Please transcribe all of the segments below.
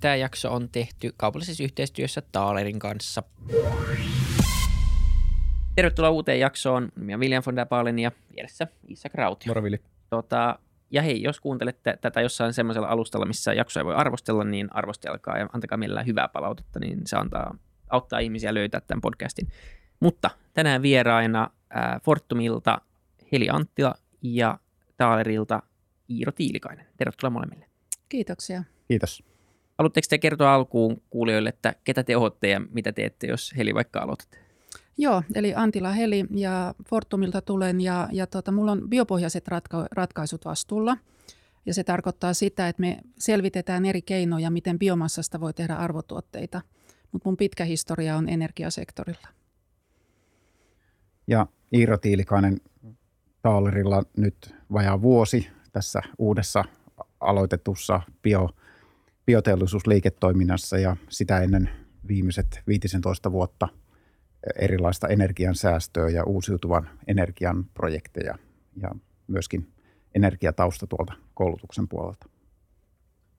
Tämä jakso on tehty kaupallisessa yhteistyössä Taalerin kanssa. Tervetuloa uuteen jaksoon. Minä William von der Baalen ja vieressä Isak Rautio. Moro Vili. Tota, ja hei, jos kuuntelette tätä jossain semmoisella alustalla, missä jaksoja voi arvostella, niin arvostelkaa ja antakaa mielellään hyvää palautetta, niin se antaa, auttaa ihmisiä löytää tämän podcastin. Mutta tänään vieraina äh, Fortumilta Heli Anttila ja Taalerilta Iiro Tiilikainen. Tervetuloa molemmille. Kiitoksia. Kiitos. Haluatteko te kertoa alkuun kuulijoille, että ketä te olette ja mitä teette, jos Heli vaikka aloitatte? Joo, eli Antila Heli ja Fortumilta tulen ja, ja tota, mulla on biopohjaiset ratka- ratkaisut vastuulla. Ja se tarkoittaa sitä, että me selvitetään eri keinoja, miten biomassasta voi tehdä arvotuotteita. Mutta mun pitkä historia on energiasektorilla. Ja Iiro Tiilikainen Taalerilla nyt vajaa vuosi tässä uudessa aloitetussa bio, bioteollisuusliiketoiminnassa ja sitä ennen viimeiset 15 vuotta erilaista energiansäästöä ja uusiutuvan energian projekteja ja myöskin energiatausta tuolta koulutuksen puolelta.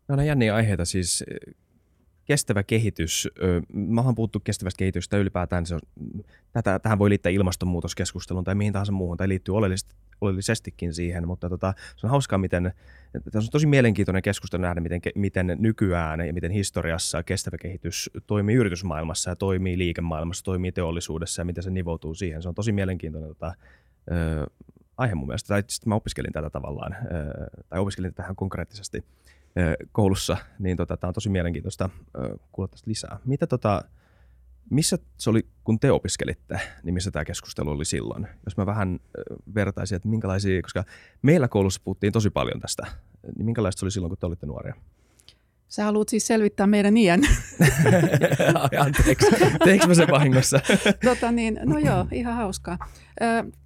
No on jänniä aiheita siis kestävä kehitys. Mä oon puhuttu kestävästä kehityksestä ylipäätään. Se on, tätä, tähän voi liittää ilmastonmuutoskeskusteluun tai mihin tahansa muuhun, tai liittyy oleellisesti, oleellisestikin siihen, mutta tota, se on hauskaa, miten, se on tosi mielenkiintoinen keskustelu nähdä, miten, miten nykyään ja miten historiassa kestävä kehitys toimii yritysmaailmassa ja toimii liikemaailmassa, toimii teollisuudessa ja miten se nivoutuu siihen. Se on tosi mielenkiintoinen tota, ö, aihe mun mielestä. Tai sitten mä opiskelin tätä tavallaan, ö, tai opiskelin tähän konkreettisesti koulussa, niin tota, tämä on tosi mielenkiintoista kuulla tästä lisää. Mitä tota, missä se oli, kun te opiskelitte, niin missä tämä keskustelu oli silloin? Jos mä vähän vertaisin, että minkälaisia, koska meillä koulussa puhuttiin tosi paljon tästä, niin minkälaista se oli silloin, kun te olitte nuoria? Sä haluat siis selvittää meidän iän. Anteeksi, teekö mä sen vahingossa? tota niin, no joo, ihan hauskaa.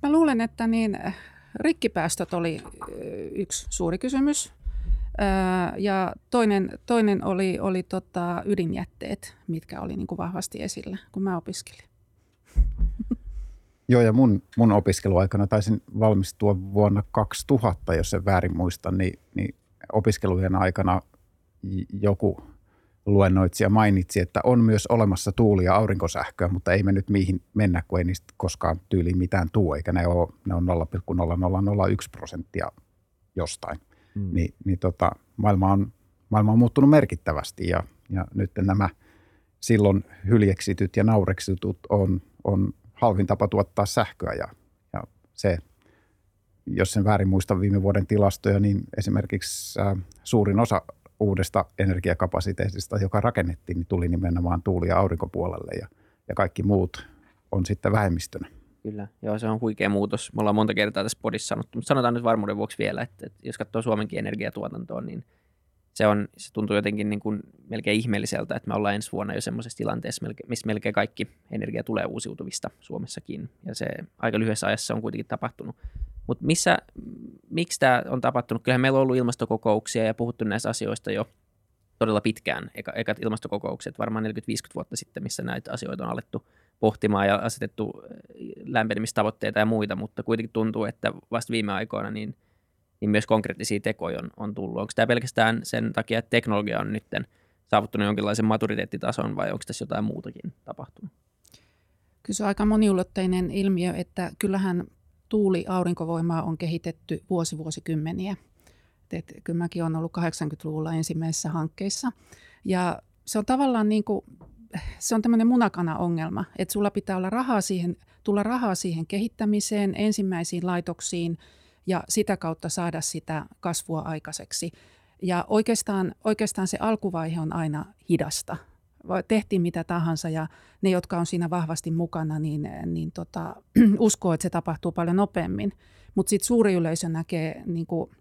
Mä luulen, että niin, rikkipäästöt oli yksi suuri kysymys. Ja toinen, toinen oli, oli tota ydinjätteet, mitkä oli niin kuin vahvasti esillä, kun mä opiskelin. Joo, ja mun, mun opiskeluaikana taisin valmistua vuonna 2000, jos sen väärin muistan, niin, niin opiskelujen aikana joku luennoitsija mainitsi, että on myös olemassa tuuli- ja aurinkosähköä, mutta ei me nyt mihin mennä, kun ei niistä koskaan tyyliin mitään tuu, eikä ne, ole, ne on 0,0001 prosenttia jostain mm. niin, niin tota, maailma, on, maailma on muuttunut merkittävästi ja, ja nyt nämä silloin hyljeksityt ja naureksitut on, on halvin tapa tuottaa sähköä ja, ja se, jos sen väärin muista viime vuoden tilastoja, niin esimerkiksi äh, suurin osa uudesta energiakapasiteetista, joka rakennettiin, niin tuli nimenomaan tuuli- ja aurinkopuolelle ja, ja kaikki muut on sitten vähemmistönä. Kyllä, joo se on huikea muutos. Me ollaan monta kertaa tässä podissa sanottu, mutta sanotaan nyt varmuuden vuoksi vielä, että, että jos katsoo Suomenkin energiatuotantoa, niin se, on, se tuntuu jotenkin niin kuin melkein ihmeelliseltä, että me ollaan ensi vuonna jo semmoisessa tilanteessa, missä melkein kaikki energia tulee uusiutuvista Suomessakin. Ja se aika lyhyessä ajassa on kuitenkin tapahtunut. Mutta missä, miksi tämä on tapahtunut? Kyllähän meillä on ollut ilmastokokouksia ja puhuttu näistä asioista jo todella pitkään. Eka, ekat ilmastokokoukset varmaan 40-50 vuotta sitten, missä näitä asioita on alettu pohtimaan ja asetettu äh, lämpenemistavoitteita ja muita, mutta kuitenkin tuntuu, että vasta viime aikoina niin, niin myös konkreettisia tekoja on, on tullut. Onko tämä pelkästään sen takia, että teknologia on nyt saavuttanut jonkinlaisen maturiteettitason vai onko tässä jotain muutakin tapahtunut? Kyllä se on aika moniulotteinen ilmiö, että kyllähän tuuli-aurinkovoimaa on kehitetty vuosi vuosikymmeniä. Et kyllä mäkin olen ollut 80-luvulla ensimmäisissä hankkeissa. Ja se on tavallaan niin kuin se on tämmöinen munakana-ongelma, että sulla pitää olla rahaa siihen, tulla rahaa siihen kehittämiseen, ensimmäisiin laitoksiin ja sitä kautta saada sitä kasvua aikaiseksi. Ja oikeastaan, oikeastaan se alkuvaihe on aina hidasta. Tehtiin mitä tahansa ja ne, jotka on siinä vahvasti mukana, niin, niin tota, uskoo, että se tapahtuu paljon nopeammin. Mutta sitten suuri yleisö näkee, niin kuin,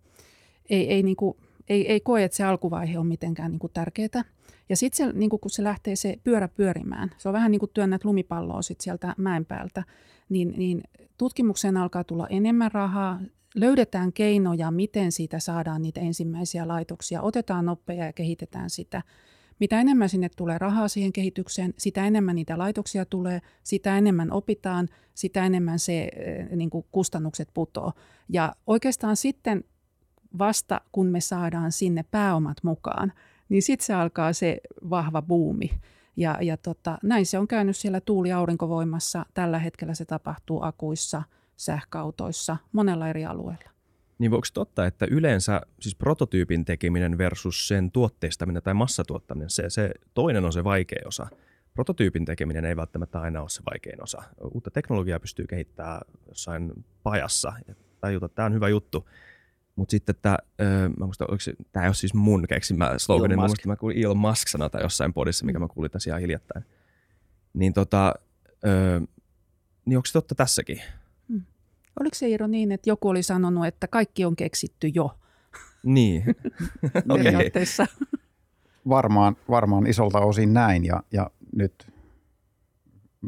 ei, ei, niin kuin, ei, ei koe, että se alkuvaihe on mitenkään niin tärkeää. Ja sitten se, niin kun se lähtee se pyörä pyörimään, se on vähän niin kuin työnnät lumipalloa sit sieltä mäen päältä, niin, niin tutkimukseen alkaa tulla enemmän rahaa, löydetään keinoja, miten siitä saadaan niitä ensimmäisiä laitoksia, otetaan oppeja ja kehitetään sitä. Mitä enemmän sinne tulee rahaa siihen kehitykseen, sitä enemmän niitä laitoksia tulee, sitä enemmän opitaan, sitä enemmän se eh, niin kuin kustannukset putoo. Ja oikeastaan sitten vasta kun me saadaan sinne pääomat mukaan, niin sitten se alkaa se vahva buumi. Ja, ja tota, näin se on käynyt siellä tuuli-aurinkovoimassa. Tällä hetkellä se tapahtuu akuissa, sähköautoissa, monella eri alueella. Niin voiko totta, että yleensä siis prototyypin tekeminen versus sen tuotteistaminen tai massatuottaminen, se, se toinen on se vaikea osa. Prototyypin tekeminen ei välttämättä aina ole se vaikein osa. Uutta teknologiaa pystyy kehittämään jossain pajassa ja tajuta, että tämä on hyvä juttu. Mutta sitten, että mä muistan, oliko se, tämä ei ole siis mun keksimä sloganin, Elon Elon Musk. mä kuulin Elon Musk sanota jossain podissa, mikä mä kuulin tässä ihan hiljattain. Niin tota, ö, niin onko se totta tässäkin? Oliko se Iiro niin, että joku oli sanonut, että kaikki on keksitty jo Niin. Okei. periaatteessa? Varmaan, varmaan isolta osin näin ja, ja nyt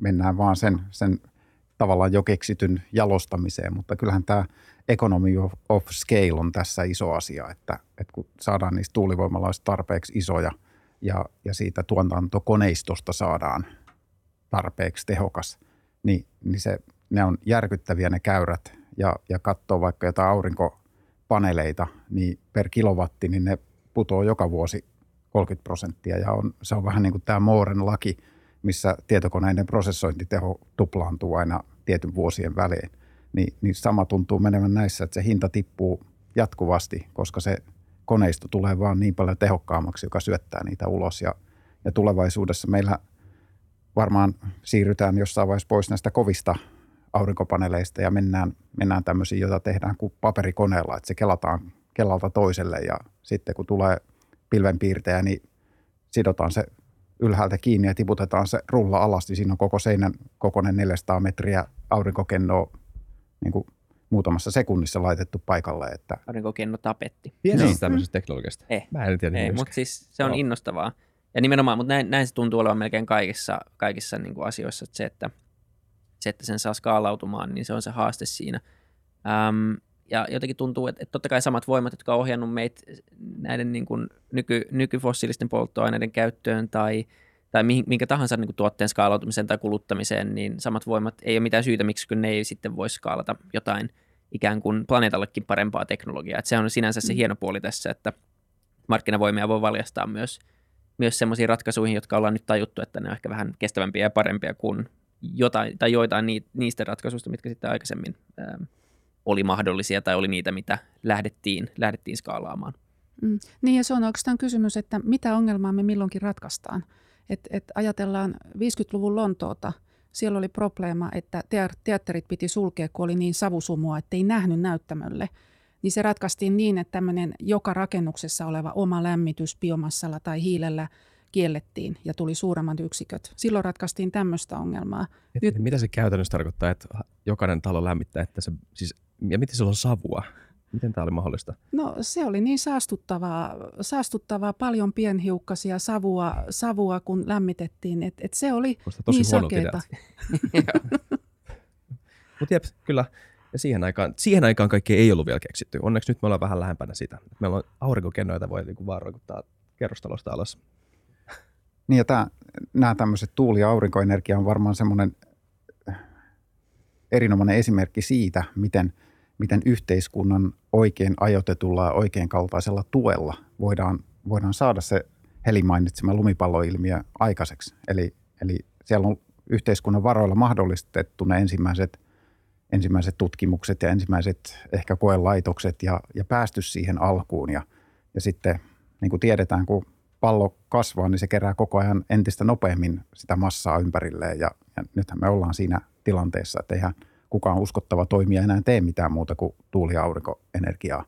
mennään vaan sen, sen tavallaan jo keksityn jalostamiseen, mutta kyllähän tämä economy of, of scale on tässä iso asia, että, että kun saadaan niistä tuulivoimalaista tarpeeksi isoja ja, ja siitä tuotantokoneistosta saadaan tarpeeksi tehokas, niin, niin se, ne on järkyttäviä ne käyrät. Ja, ja katsoo vaikka jotain aurinkopaneeleita, niin per kilowatti, niin ne putoo joka vuosi 30 prosenttia. Ja on, se on vähän niin kuin tämä Mooren laki, missä tietokoneiden prosessointiteho tuplaantuu aina tietyn vuosien välein. Niin, niin sama tuntuu menevän näissä, että se hinta tippuu jatkuvasti, koska se koneisto tulee vaan niin paljon tehokkaammaksi, joka syöttää niitä ulos. Ja, ja tulevaisuudessa meillä varmaan siirrytään jossain vaiheessa pois näistä kovista aurinkopaneeleista ja mennään, mennään tämmöisiin, joita tehdään kuin paperikoneella, että se kelataan kelalta toiselle ja sitten kun tulee pilvenpiirtäjä, niin sidotaan se ylhäältä kiinni ja tiputetaan se rulla alas, niin siinä on koko seinän kokoinen 400 metriä aurinkokennoa niin kuin muutamassa sekunnissa laitettu paikalle. Että Aurinkokenno tapetti. Tiedätkö Niin. tämmöisestä teknologiasta? Eh. Mä en tiedä. Ei, mutta siis se on Joo. innostavaa. Ja nimenomaan, mutta näin, näin se tuntuu olevan melkein kaikissa, kaikissa niin kuin asioissa, että se, että se, että sen saa skaalautumaan, niin se on se haaste siinä. Äm, ja jotenkin tuntuu, että, että totta kai samat voimat, jotka on ohjannut meitä näiden niin kuin nyky, nykyfossiilisten polttoaineiden käyttöön tai, tai mihin- minkä tahansa niin kuin tuotteen skaalautumiseen tai kuluttamiseen, niin samat voimat ei ole mitään syytä, miksi kun ne ei sitten voisi skaalata jotain ikään kuin planeetallekin parempaa teknologiaa. Että se on sinänsä se hieno puoli tässä, että markkinavoimia voi valjastaa myös, myös sellaisiin ratkaisuihin, jotka ollaan nyt tajuttu, että ne on ehkä vähän kestävämpiä ja parempia kuin jotain, tai joitain ni- niistä ratkaisuista, mitkä sitten aikaisemmin oli mahdollisia tai oli niitä, mitä lähdettiin, lähdettiin skaalaamaan. Mm. Niin ja se on oikeastaan kysymys, että mitä ongelmaa me milloinkin ratkaistaan. Et, et ajatellaan 50-luvun Lontoota, siellä oli probleema, että teat- teatterit piti sulkea, kun oli niin savusumua, että ei nähnyt näyttämölle. Niin se ratkaistiin niin, että tämmöinen joka rakennuksessa oleva oma lämmitys biomassalla tai hiilellä kiellettiin ja tuli suuremmat yksiköt. Silloin ratkaistiin tämmöistä ongelmaa. Et, Nyt- Mitä se käytännössä tarkoittaa, että jokainen talo lämmittää, että se, siis, ja miten sillä on savua? Miten tämä oli mahdollista? No se oli niin saastuttavaa, saastuttavaa paljon pienhiukkasia savua, savua kun lämmitettiin, että et se oli Kuulostaa tosi niin sakeeta. Mutta jep, kyllä. Ja siihen aikaan, siihen aikaan kaikki ei ollut vielä keksitty. Onneksi nyt me ollaan vähän lähempänä sitä. Meillä on aurinkokennoja, joita voi niinku vaan roikuttaa kerrostalosta alas. Niin ja tämä, nämä tämmöiset tuuli- ja aurinkoenergia on varmaan semmoinen erinomainen esimerkki siitä, miten, miten yhteiskunnan oikein ajoitetulla ja oikein kaltaisella tuella voidaan, voidaan saada se Heli mainitsema lumipalloilmiö aikaiseksi. Eli, eli siellä on yhteiskunnan varoilla mahdollistettu ne ensimmäiset, ensimmäiset tutkimukset ja ensimmäiset ehkä koelaitokset ja, ja päästy siihen alkuun. Ja, ja sitten niin kuin tiedetään, kun pallo kasvaa, niin se kerää koko ajan entistä nopeammin sitä massaa ympärilleen. Ja, ja nythän me ollaan siinä tilanteessa, että eihän kukaan uskottava toimija enää tee mitään muuta kuin tuuli- ja aurinkoenergiaa.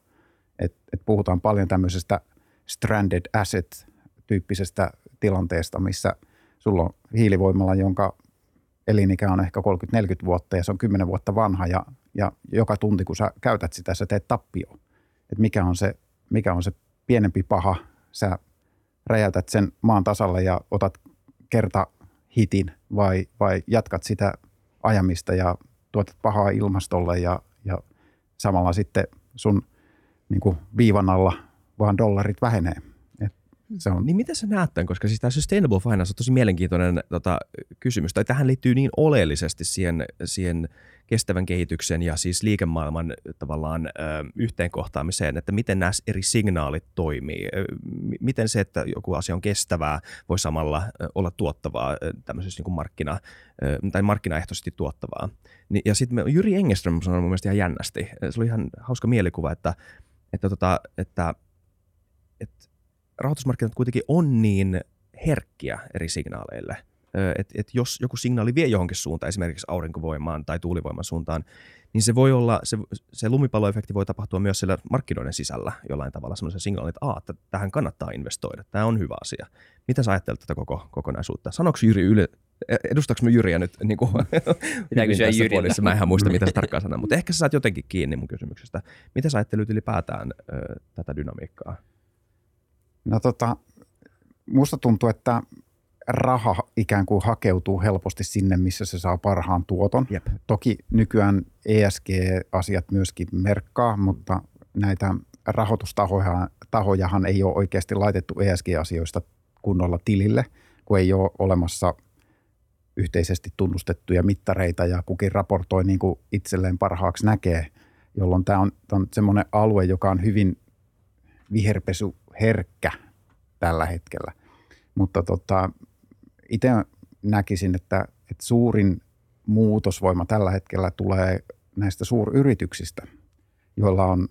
Et, et puhutaan paljon tämmöisestä stranded asset-tyyppisestä tilanteesta, missä sulla on hiilivoimala, jonka elinikä on ehkä 30-40 vuotta ja se on 10 vuotta vanha ja, ja joka tunti kun sä käytät sitä, sä teet tappio. Et mikä, on se, mikä on se pienempi paha, sä räjäytät sen maan tasalle ja otat kerta hitin vai, vai jatkat sitä ajamista ja tuotat pahaa ilmastolle ja, ja samalla sitten sun niin kuin viivan alla vaan dollarit vähenee. Et se on, Niin miten sä näet tämän? Koska siis tämä sustainable finance on tosi mielenkiintoinen tota, kysymys. Tai tähän liittyy niin oleellisesti siihen, siihen kestävän kehityksen ja siis liikemaailman tavallaan yhteenkohtaamiseen, että miten nämä eri signaalit toimii. Miten se, että joku asia on kestävää, voi samalla olla tuottavaa tämmöisessä niin kuin markkina, tai markkinaehtoisesti tuottavaa. Ja sitten Jyri Engeström sanoi mun mielestä ihan jännästi. Se oli ihan hauska mielikuva, että, että, tota, että, että rahoitusmarkkinat kuitenkin on niin herkkiä eri signaaleille – että et jos joku signaali vie johonkin suuntaan, esimerkiksi aurinkovoimaan tai tuulivoiman suuntaan, niin se voi olla, se, se lumipalloefekti voi tapahtua myös siellä markkinoiden sisällä jollain tavalla semmoisen signaalin, että, Aa, että tähän kannattaa investoida, tämä on hyvä asia. Mitä sä ajattelet tätä koko kokonaisuutta? Sanoiko Jyri yle, edustaako me Jyriä nyt niin kuin, Pitää kysyä Jyriltä. Mä en ihan muista, mitä se tarkkaan sanoo, mutta ehkä sä saat jotenkin kiinni mun kysymyksestä. Mitä sä ajattelut ylipäätään ö, tätä dynamiikkaa? No tota, musta tuntuu, että raha ikään kuin hakeutuu helposti sinne, missä se saa parhaan tuoton. Jep. Toki nykyään ESG-asiat myöskin merkkaa, mutta näitä rahoitustahojahan ei ole oikeasti laitettu ESG-asioista kunnolla tilille, kun ei ole olemassa yhteisesti tunnustettuja mittareita ja kukin raportoi niin kuin itselleen parhaaksi näkee, jolloin tämä on, tämä on semmoinen alue, joka on hyvin viherpesuherkkä tällä hetkellä. Mutta tota, itse näkisin, että, että suurin muutosvoima tällä hetkellä tulee näistä suuryrityksistä, joilla on,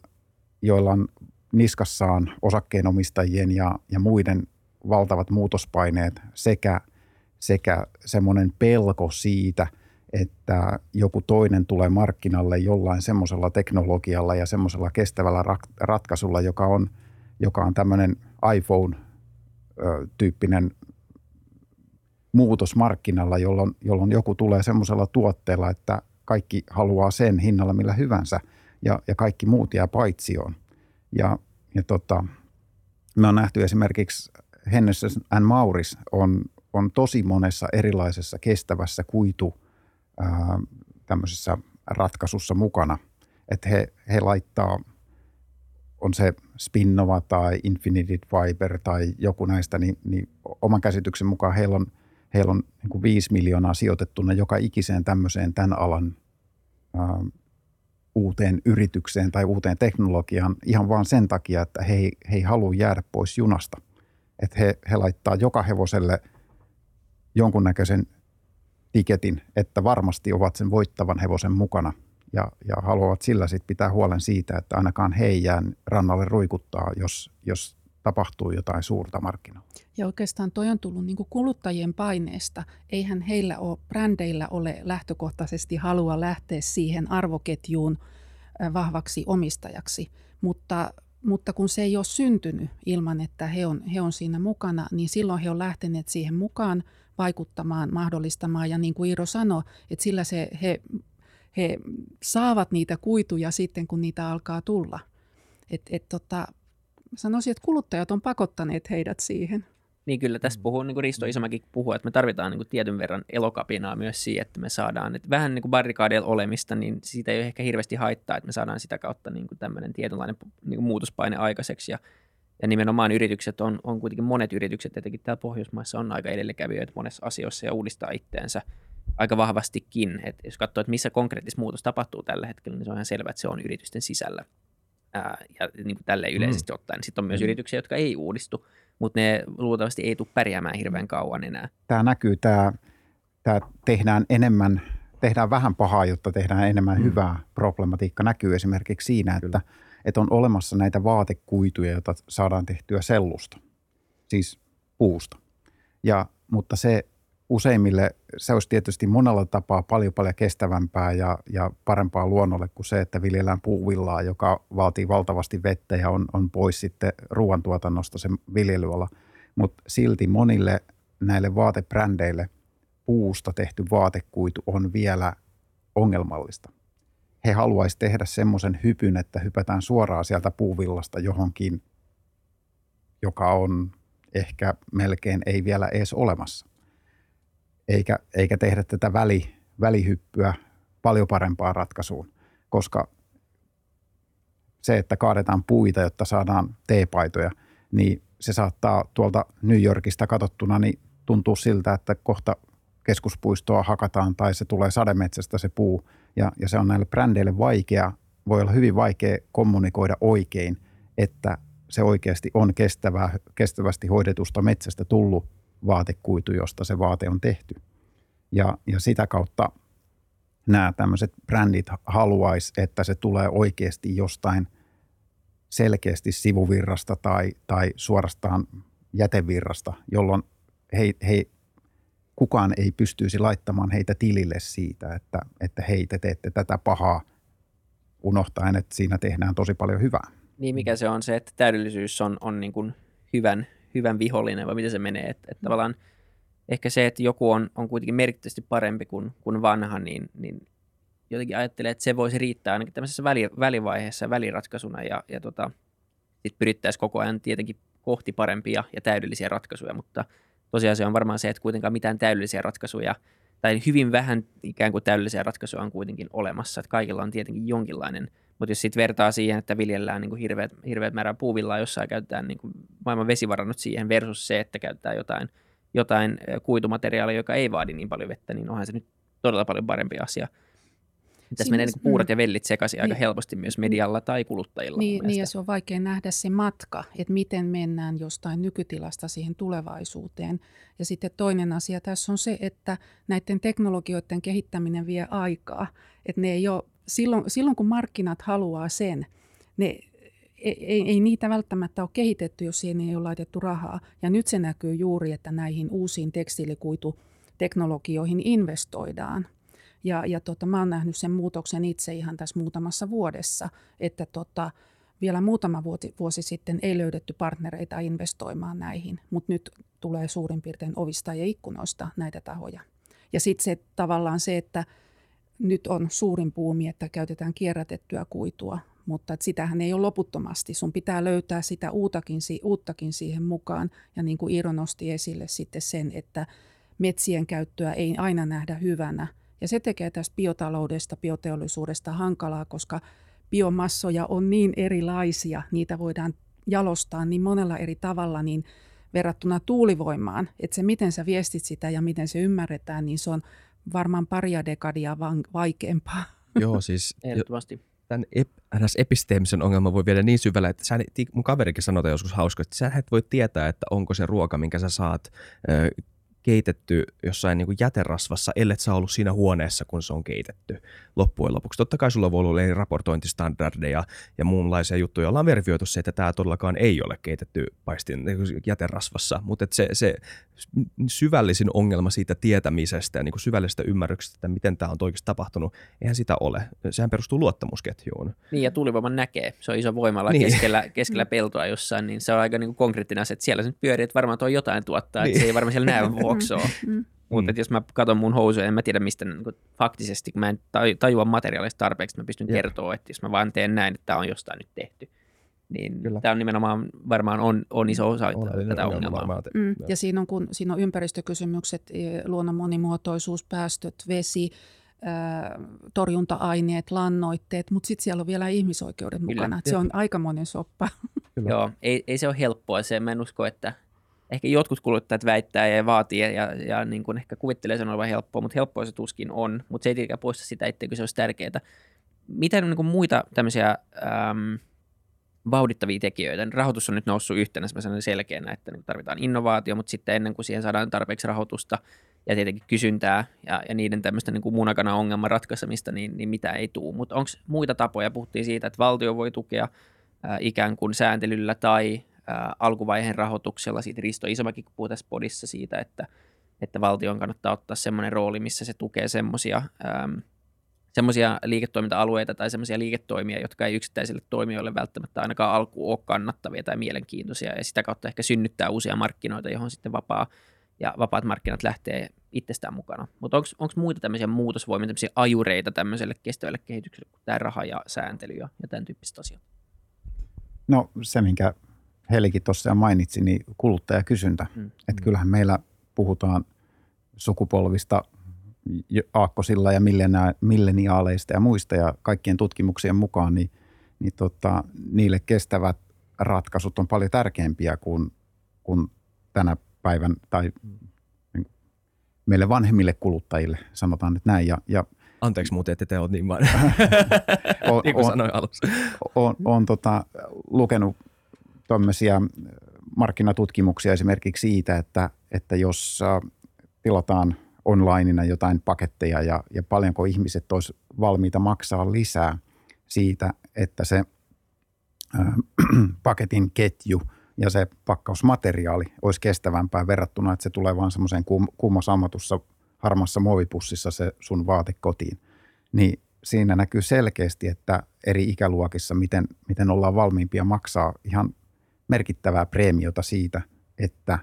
joilla on niskassaan osakkeenomistajien ja, ja muiden valtavat muutospaineet sekä, sekä semmoinen pelko siitä, että joku toinen tulee markkinalle jollain semmoisella teknologialla ja semmoisella kestävällä ratkaisulla, joka on, joka on tämmöinen iPhone-tyyppinen muutos markkinalla, jolloin, jolloin joku tulee semmoisella tuotteella, että kaikki haluaa sen hinnalla millä hyvänsä ja, ja kaikki muut jää paitsioon. Ja, ja tota, me on nähty esimerkiksi Hennesses and Mauris on, on tosi monessa erilaisessa kestävässä kuitu ää, tämmöisessä ratkaisussa mukana. Että he, he laittaa, on se Spinnova tai Infinity Fiber tai joku näistä, niin, niin oman käsityksen mukaan heillä on – heillä on niin kuin 5 miljoonaa sijoitettuna joka ikiseen tämmöiseen tämän alan ää, uuteen yritykseen tai uuteen teknologiaan ihan vain sen takia, että he, he ei halua jäädä pois junasta. Että he, he laittaa joka hevoselle jonkunnäköisen tiketin, että varmasti ovat sen voittavan hevosen mukana ja, ja haluavat sillä sitten pitää huolen siitä, että ainakaan he ei jää rannalle ruikuttaa, jos, jos tapahtuu jotain suurta markkinaa. Ja oikeastaan toi on tullut niin kuluttajien paineesta. Eihän heillä ole, brändeillä ole lähtökohtaisesti halua lähteä siihen arvoketjuun vahvaksi omistajaksi, mutta, mutta kun se ei ole syntynyt ilman, että he on, he on siinä mukana, niin silloin he on lähteneet siihen mukaan vaikuttamaan, mahdollistamaan ja niin kuin Iiro sanoi, että sillä se, he, he saavat niitä kuituja sitten, kun niitä alkaa tulla. Et, et tota, sanoisin, että kuluttajat on pakottaneet heidät siihen. Niin kyllä tässä mm. puhuu, niin kuin Risto Isomäki puhuu, että me tarvitaan niin kuin tietyn verran elokapinaa myös siihen, että me saadaan, että vähän niin kuin barrikaadeilla olemista, niin siitä ei ole ehkä hirveästi haittaa, että me saadaan sitä kautta niin kuin tämmöinen tietynlainen niin kuin muutospaine aikaiseksi ja, ja nimenomaan yritykset on, on kuitenkin monet yritykset, etenkin täällä Pohjoismaissa on aika edelläkävijöitä monessa asioissa ja uudistaa itteensä aika vahvastikin. Et jos katsoo, että missä konkreettista muutos tapahtuu tällä hetkellä, niin se on ihan selvää, että se on yritysten sisällä. Ää, ja niin kuin tälleen yleisesti mm. ottaen. Sitten on myös mm. yrityksiä, jotka ei uudistu, mutta ne luultavasti ei tule pärjäämään hirveän kauan enää. Tämä näkyy, tämä, tämä tehdään enemmän, tehdään vähän pahaa, jotta tehdään enemmän mm. hyvää. Problematiikka näkyy esimerkiksi siinä, että, että on olemassa näitä vaatekuituja, joita saadaan tehtyä sellusta, siis puusta. Ja, mutta se useimmille se olisi tietysti monella tapaa paljon paljon kestävämpää ja, ja parempaa luonnolle kuin se, että viljellään puuvillaa, joka vaatii valtavasti vettä ja on, on pois sitten ruoantuotannosta se viljelyala. Mutta silti monille näille vaatebrändeille puusta tehty vaatekuitu on vielä ongelmallista. He haluaisivat tehdä semmoisen hypyn, että hypätään suoraan sieltä puuvillasta johonkin, joka on ehkä melkein ei vielä edes olemassa eikä, eikä tehdä tätä väli, välihyppyä paljon parempaan ratkaisuun, koska se, että kaadetaan puita, jotta saadaan teepaitoja, niin se saattaa tuolta New Yorkista katsottuna niin tuntuu siltä, että kohta keskuspuistoa hakataan tai se tulee sademetsästä se puu. Ja, ja se on näille brändeille vaikea, voi olla hyvin vaikea kommunikoida oikein, että se oikeasti on kestävää, kestävästi hoidetusta metsästä tullut vaatekuitu, josta se vaate on tehty. Ja, ja sitä kautta nämä tämmöiset brändit haluaisi, että se tulee oikeasti jostain selkeästi sivuvirrasta tai, tai suorastaan jätevirrasta, jolloin he, he, kukaan ei pystyisi laittamaan heitä tilille siitä, että, että hei, te teette tätä pahaa, unohtaen, että siinä tehdään tosi paljon hyvää. Niin, mikä se on se, että täydellisyys on, on niin kuin hyvän, hyvän vihollinen, vai miten se menee, että, että tavallaan ehkä se, että joku on, on kuitenkin merkittävästi parempi kuin, kuin vanha, niin, niin jotenkin ajattelee, että se voisi riittää ainakin tämmöisessä väli, välivaiheessa väliratkaisuna ja, ja tota, sitten pyrittäisiin koko ajan tietenkin kohti parempia ja täydellisiä ratkaisuja, mutta tosiaan se on varmaan se, että kuitenkaan mitään täydellisiä ratkaisuja tai hyvin vähän ikään kuin täydellisiä ratkaisuja on kuitenkin olemassa, että kaikilla on tietenkin jonkinlainen, mutta jos sitten vertaa siihen, että viljellään niin kuin hirveät, hirveät määrä puuvillaa, jossa käytetään niin kuin maailman vesivarannut siihen versus se, että käytetään jotain, jotain kuitumateriaalia, joka ei vaadi niin paljon vettä, niin onhan se nyt todella paljon parempi asia – tässä menee niin puurot ja vellit sekaisin niin, aika helposti myös medialla tai kuluttajilla. Niin, niin ja se on vaikea nähdä se matka, että miten mennään jostain nykytilasta siihen tulevaisuuteen. Ja sitten toinen asia tässä on se, että näiden teknologioiden kehittäminen vie aikaa. Että ne ei ole, silloin, silloin kun markkinat haluaa sen, ne ei, ei, ei niitä välttämättä ole kehitetty, jos siihen ei ole laitettu rahaa. Ja nyt se näkyy juuri, että näihin uusiin tekstiilikuituteknologioihin investoidaan. Ja, ja tota, mä oon nähnyt sen muutoksen itse ihan tässä muutamassa vuodessa, että tota, vielä muutama vuosi, vuosi sitten ei löydetty partnereita investoimaan näihin, mutta nyt tulee suurin piirtein ovista ja ikkunoista näitä tahoja. Ja sitten se tavallaan se, että nyt on suurin puumi, että käytetään kierrätettyä kuitua, mutta että sitähän ei ole loputtomasti. Sun pitää löytää sitä uuttakin, uuttakin siihen mukaan. Ja niin kuin Iiro nosti esille sitten sen, että metsien käyttöä ei aina nähdä hyvänä – ja se tekee tästä biotaloudesta, bioteollisuudesta hankalaa, koska biomassoja on niin erilaisia, niitä voidaan jalostaa niin monella eri tavalla, niin verrattuna tuulivoimaan, että se miten sä viestit sitä ja miten se ymmärretään, niin se on varmaan paria dekadia vaikeampaa. Joo, siis ehdottomasti. Tämän ep- episteemisen ongelma voi viedä niin syvälle, että sä, mun kaverikin sanoi joskus hauska, että sä et voi tietää, että onko se ruoka, minkä sä saat keitetty jossain niin kuin jäterasvassa, ellei sä ollut siinä huoneessa, kun se on keitetty loppujen lopuksi. Totta kai sulla voi olla eri raportointistandardeja ja muunlaisia juttuja, joilla on verifioitu se, että tämä todellakaan ei ole keitetty paistin niin jäterasvassa, mutta se, se syvällisin ongelma siitä tietämisestä ja niin kuin syvällisestä ymmärryksestä, että miten tämä on oikeasti tapahtunut, eihän sitä ole. Sehän perustuu luottamusketjuun. Niin ja tuulivoiman näkee. Se on iso voimala niin. keskellä, keskellä peltoa jossain, niin se on aika niin kuin konkreettinen asia, että siellä se nyt pyörii, että varmaan tuo jotain tuottaa, niin. että se ei varmaan siellä näy juoksua. Mm. mm. Mutta mm. jos mä katson mun housuja, en mä tiedä mistä niin kuin, faktisesti, kun mä en tajua materiaalista tarpeeksi, mä pystyn kertoa, että jos mä vaan teen näin, että tämä on jostain nyt tehty. Niin Kyllä. tämä on nimenomaan varmaan on, on iso osa on, tätä ongelmaa. ongelmaa. Mm. Ja siinä on, kun, siinä on ympäristökysymykset, e, luonnon monimuotoisuus, päästöt, vesi, torjunta-aineet, lannoitteet, mutta sitten siellä on vielä ihmisoikeudet Kyllä. mukana. Se on aikamoinen soppa. Kyllä. Joo, ei, ei se ole helppoa. Se, mä en usko, että ehkä jotkut kuluttajat väittää ja vaatii ja, ja, niin kuin ehkä kuvittelee sen olevan helppoa, mutta helppoa se tuskin on, mutta se ei tietenkään poista sitä, etteikö se olisi tärkeää. Mitä niin kuin muita tämmöisiä äm, vauhdittavia tekijöitä? Rahoitus on nyt noussut yhtenä selkeänä, että niin tarvitaan innovaatio, mutta sitten ennen kuin siihen saadaan tarpeeksi rahoitusta ja tietenkin kysyntää ja, ja niiden tämmöistä niin kuin munakana ongelman ratkaisemista, niin, niin mitä ei tule. Mutta onko muita tapoja? Puhuttiin siitä, että valtio voi tukea ikään kuin sääntelyllä tai ää, alkuvaiheen rahoituksella. Siitä Risto Isomäki puhuu tässä podissa siitä, että, että valtion kannattaa ottaa semmoinen rooli, missä se tukee semmoisia semmoisia liiketoiminta-alueita tai semmoisia liiketoimia, jotka ei yksittäisille toimijoille välttämättä ainakaan alkuun ole kannattavia tai mielenkiintoisia, ja sitä kautta ehkä synnyttää uusia markkinoita, johon sitten vapaa ja vapaat markkinat lähtee itsestään mukana. Mutta onko muita tämmöisiä muutosvoimia, tämmöisiä ajureita tämmöiselle kestävälle kehitykselle kuin tämä raha ja sääntely ja, ja tämän tyyppiset asiat? No se, minkä Helikin tuossa jo mainitsi, niin kuluttajakysyntä. Mm. Että kyllähän meillä puhutaan sukupolvista aakkosilla ja milleniaaleista ja muista ja kaikkien tutkimuksien mukaan, niin, niin tota, niille kestävät ratkaisut on paljon tärkeämpiä kuin, kuin tänä päivän tai niin meille vanhemmille kuluttajille, sanotaan nyt näin. Ja, ja Anteeksi muuten, että te olette niin vaan, on, niin kuin on, sanoin alussa. tota, lukenut tämmöisiä markkinatutkimuksia esimerkiksi siitä, että, että jos äh, tilataan onlineina jotain paketteja ja, ja paljonko ihmiset olisi valmiita maksaa lisää siitä, että se äh, paketin ketju ja se pakkausmateriaali olisi kestävämpää verrattuna, että se tulee vaan semmoiseen kuumasammatussa harmassa muovipussissa se sun vaate kotiin. Niin siinä näkyy selkeästi, että eri ikäluokissa, miten, miten ollaan valmiimpia maksaa ihan merkittävää preemiota siitä, että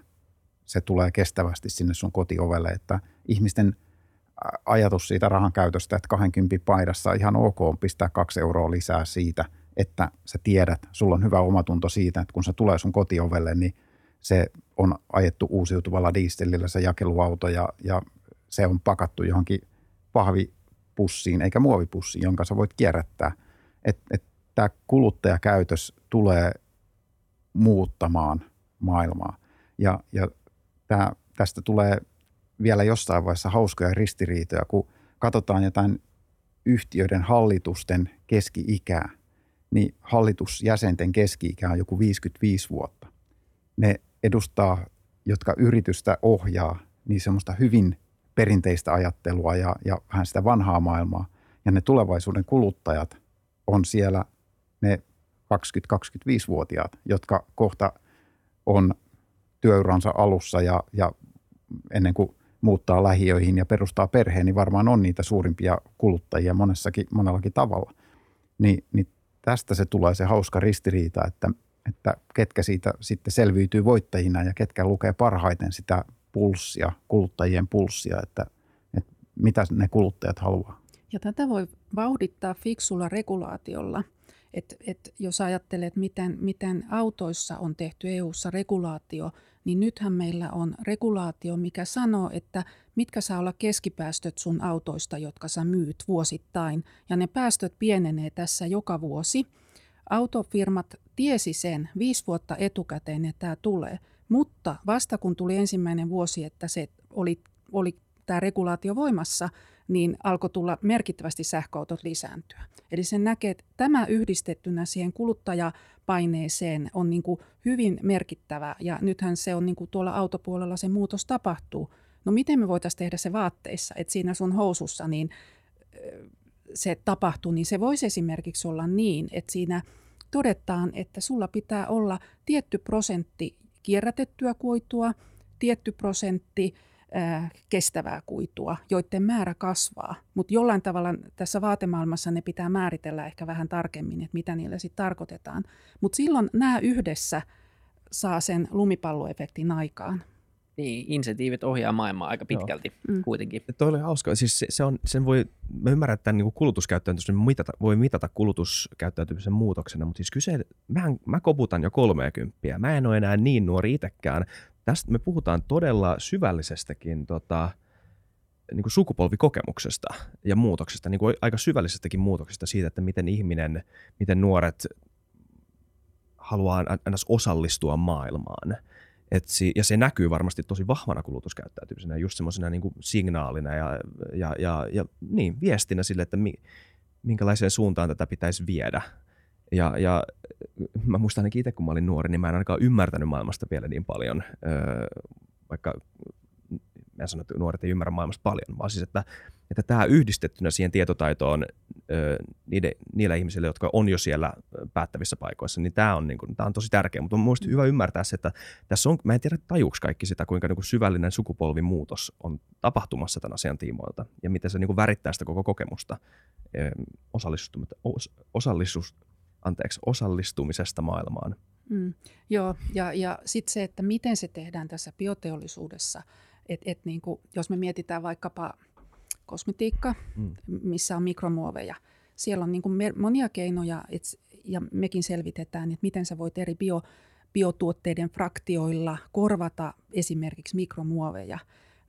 se tulee kestävästi sinne sun kotiovelle, että ihmisten ajatus siitä rahan käytöstä, että 20 paidassa ihan ok on pistää kaksi euroa lisää siitä, että sä tiedät, sulla on hyvä omatunto siitä, että kun se tulee sun kotiovelle, niin se on ajettu uusiutuvalla dieselillä se jakeluauto ja, ja se on pakattu johonkin pahvipussiin eikä muovipussiin, jonka sä voit kierrättää. Että et, tämä kuluttajakäytös tulee muuttamaan maailmaa. Ja, ja tää, tästä tulee vielä jossain vaiheessa hauskoja ristiriitoja, kun katsotaan jotain yhtiöiden hallitusten keski-ikää, niin hallitusjäsenten keski-ikä on joku 55 vuotta. Ne edustaa, jotka yritystä ohjaa, niin semmoista hyvin perinteistä ajattelua ja, ja vähän sitä vanhaa maailmaa. Ja ne tulevaisuuden kuluttajat on siellä ne 20-25-vuotiaat, jotka kohta on työuransa alussa ja, ja ennen kuin muuttaa lähiöihin ja perustaa perheen, niin varmaan on niitä suurimpia kuluttajia monessakin, monellakin tavalla. Ni, niin tästä se tulee se hauska ristiriita, että, että ketkä siitä sitten selviytyy voittajina ja ketkä lukee parhaiten sitä pulssia, kuluttajien pulssia, että, että mitä ne kuluttajat haluaa. Ja tätä voi vauhdittaa fiksulla regulaatiolla. Et, et jos ajattelet, miten, miten autoissa on tehty EU-ssa regulaatio, niin nythän meillä on regulaatio, mikä sanoo, että mitkä saa olla keskipäästöt sun autoista, jotka sä myyt vuosittain. Ja ne päästöt pienenee tässä joka vuosi. Autofirmat tiesi sen viisi vuotta etukäteen, että tämä tulee. Mutta vasta kun tuli ensimmäinen vuosi, että se oli, oli tämä regulaatio voimassa, niin alkoi tulla merkittävästi sähköautot lisääntyä. Eli sen näkee, että tämä yhdistettynä siihen kuluttajapaineeseen on niin kuin hyvin merkittävä ja nythän se on niin kuin tuolla autopuolella se muutos tapahtuu. No miten me voitaisiin tehdä se vaatteissa, että siinä sun housussa niin se tapahtuu, niin se voisi esimerkiksi olla niin, että siinä todetaan, että sulla pitää olla tietty prosentti kierrätettyä kuitua, tietty prosentti kestävää kuitua, joiden määrä kasvaa. Mutta jollain tavalla tässä vaatemaailmassa ne pitää määritellä ehkä vähän tarkemmin, että mitä niillä sitten tarkoitetaan. Mutta silloin nämä yhdessä saa sen lumipalloefektin aikaan. Niin, insentiivit ohjaa maailmaa aika pitkälti Joo. Mm. kuitenkin. Toi oli hauska. Siis se, se on, sen voi, mä ymmärrän, että niin kulutuskäyttäytymisen mitata, voi mitata kulutuskäyttäytymisen muutoksena, mutta siis kyse, mä, mä koputan jo 30. Mä en ole enää niin nuori itsekään. Tästä me puhutaan todella syvällisestäkin tota, niin kuin sukupolvikokemuksesta ja muutoksesta, niin kuin aika syvällisestäkin muutoksesta siitä, että miten ihminen, miten nuoret haluaa ns. osallistua maailmaan – et si- ja se näkyy varmasti tosi vahvana kulutuskäyttäytymisenä, just semmoisena niin signaalina ja, ja, ja, ja niin, viestinä sille, että mi- minkälaiseen suuntaan tätä pitäisi viedä. Ja, ja mä muistan ainakin itse, kun mä olin nuori, niin mä en ainakaan ymmärtänyt maailmasta vielä niin paljon, öö, vaikka mä en sano, että nuoret ei ymmärrä maailmasta paljon, vaan siis, että, että tämä yhdistettynä siihen tietotaitoon ö, niiden, niillä ihmisillä, jotka on jo siellä päättävissä paikoissa, niin tämä on, niin kuin, tämä on tosi tärkeä. Mutta on mielestäni hyvä ymmärtää se, että tässä on, mä en tiedä tajuuks kaikki sitä, kuinka niin kuin syvällinen sukupolvin muutos on tapahtumassa tämän asian tiimoilta ja miten se niin kuin värittää sitä koko kokemusta osallistus, anteeksi, osallistumisesta maailmaan. Mm, joo, ja, ja sitten se, että miten se tehdään tässä bioteollisuudessa – et, et niin kuin, jos me mietitään vaikkapa kosmetiikka, mm. missä on mikromuoveja, siellä on niin kuin monia keinoja, et, ja mekin selvitetään, että miten sä voit eri bio, biotuotteiden fraktioilla korvata esimerkiksi mikromuoveja.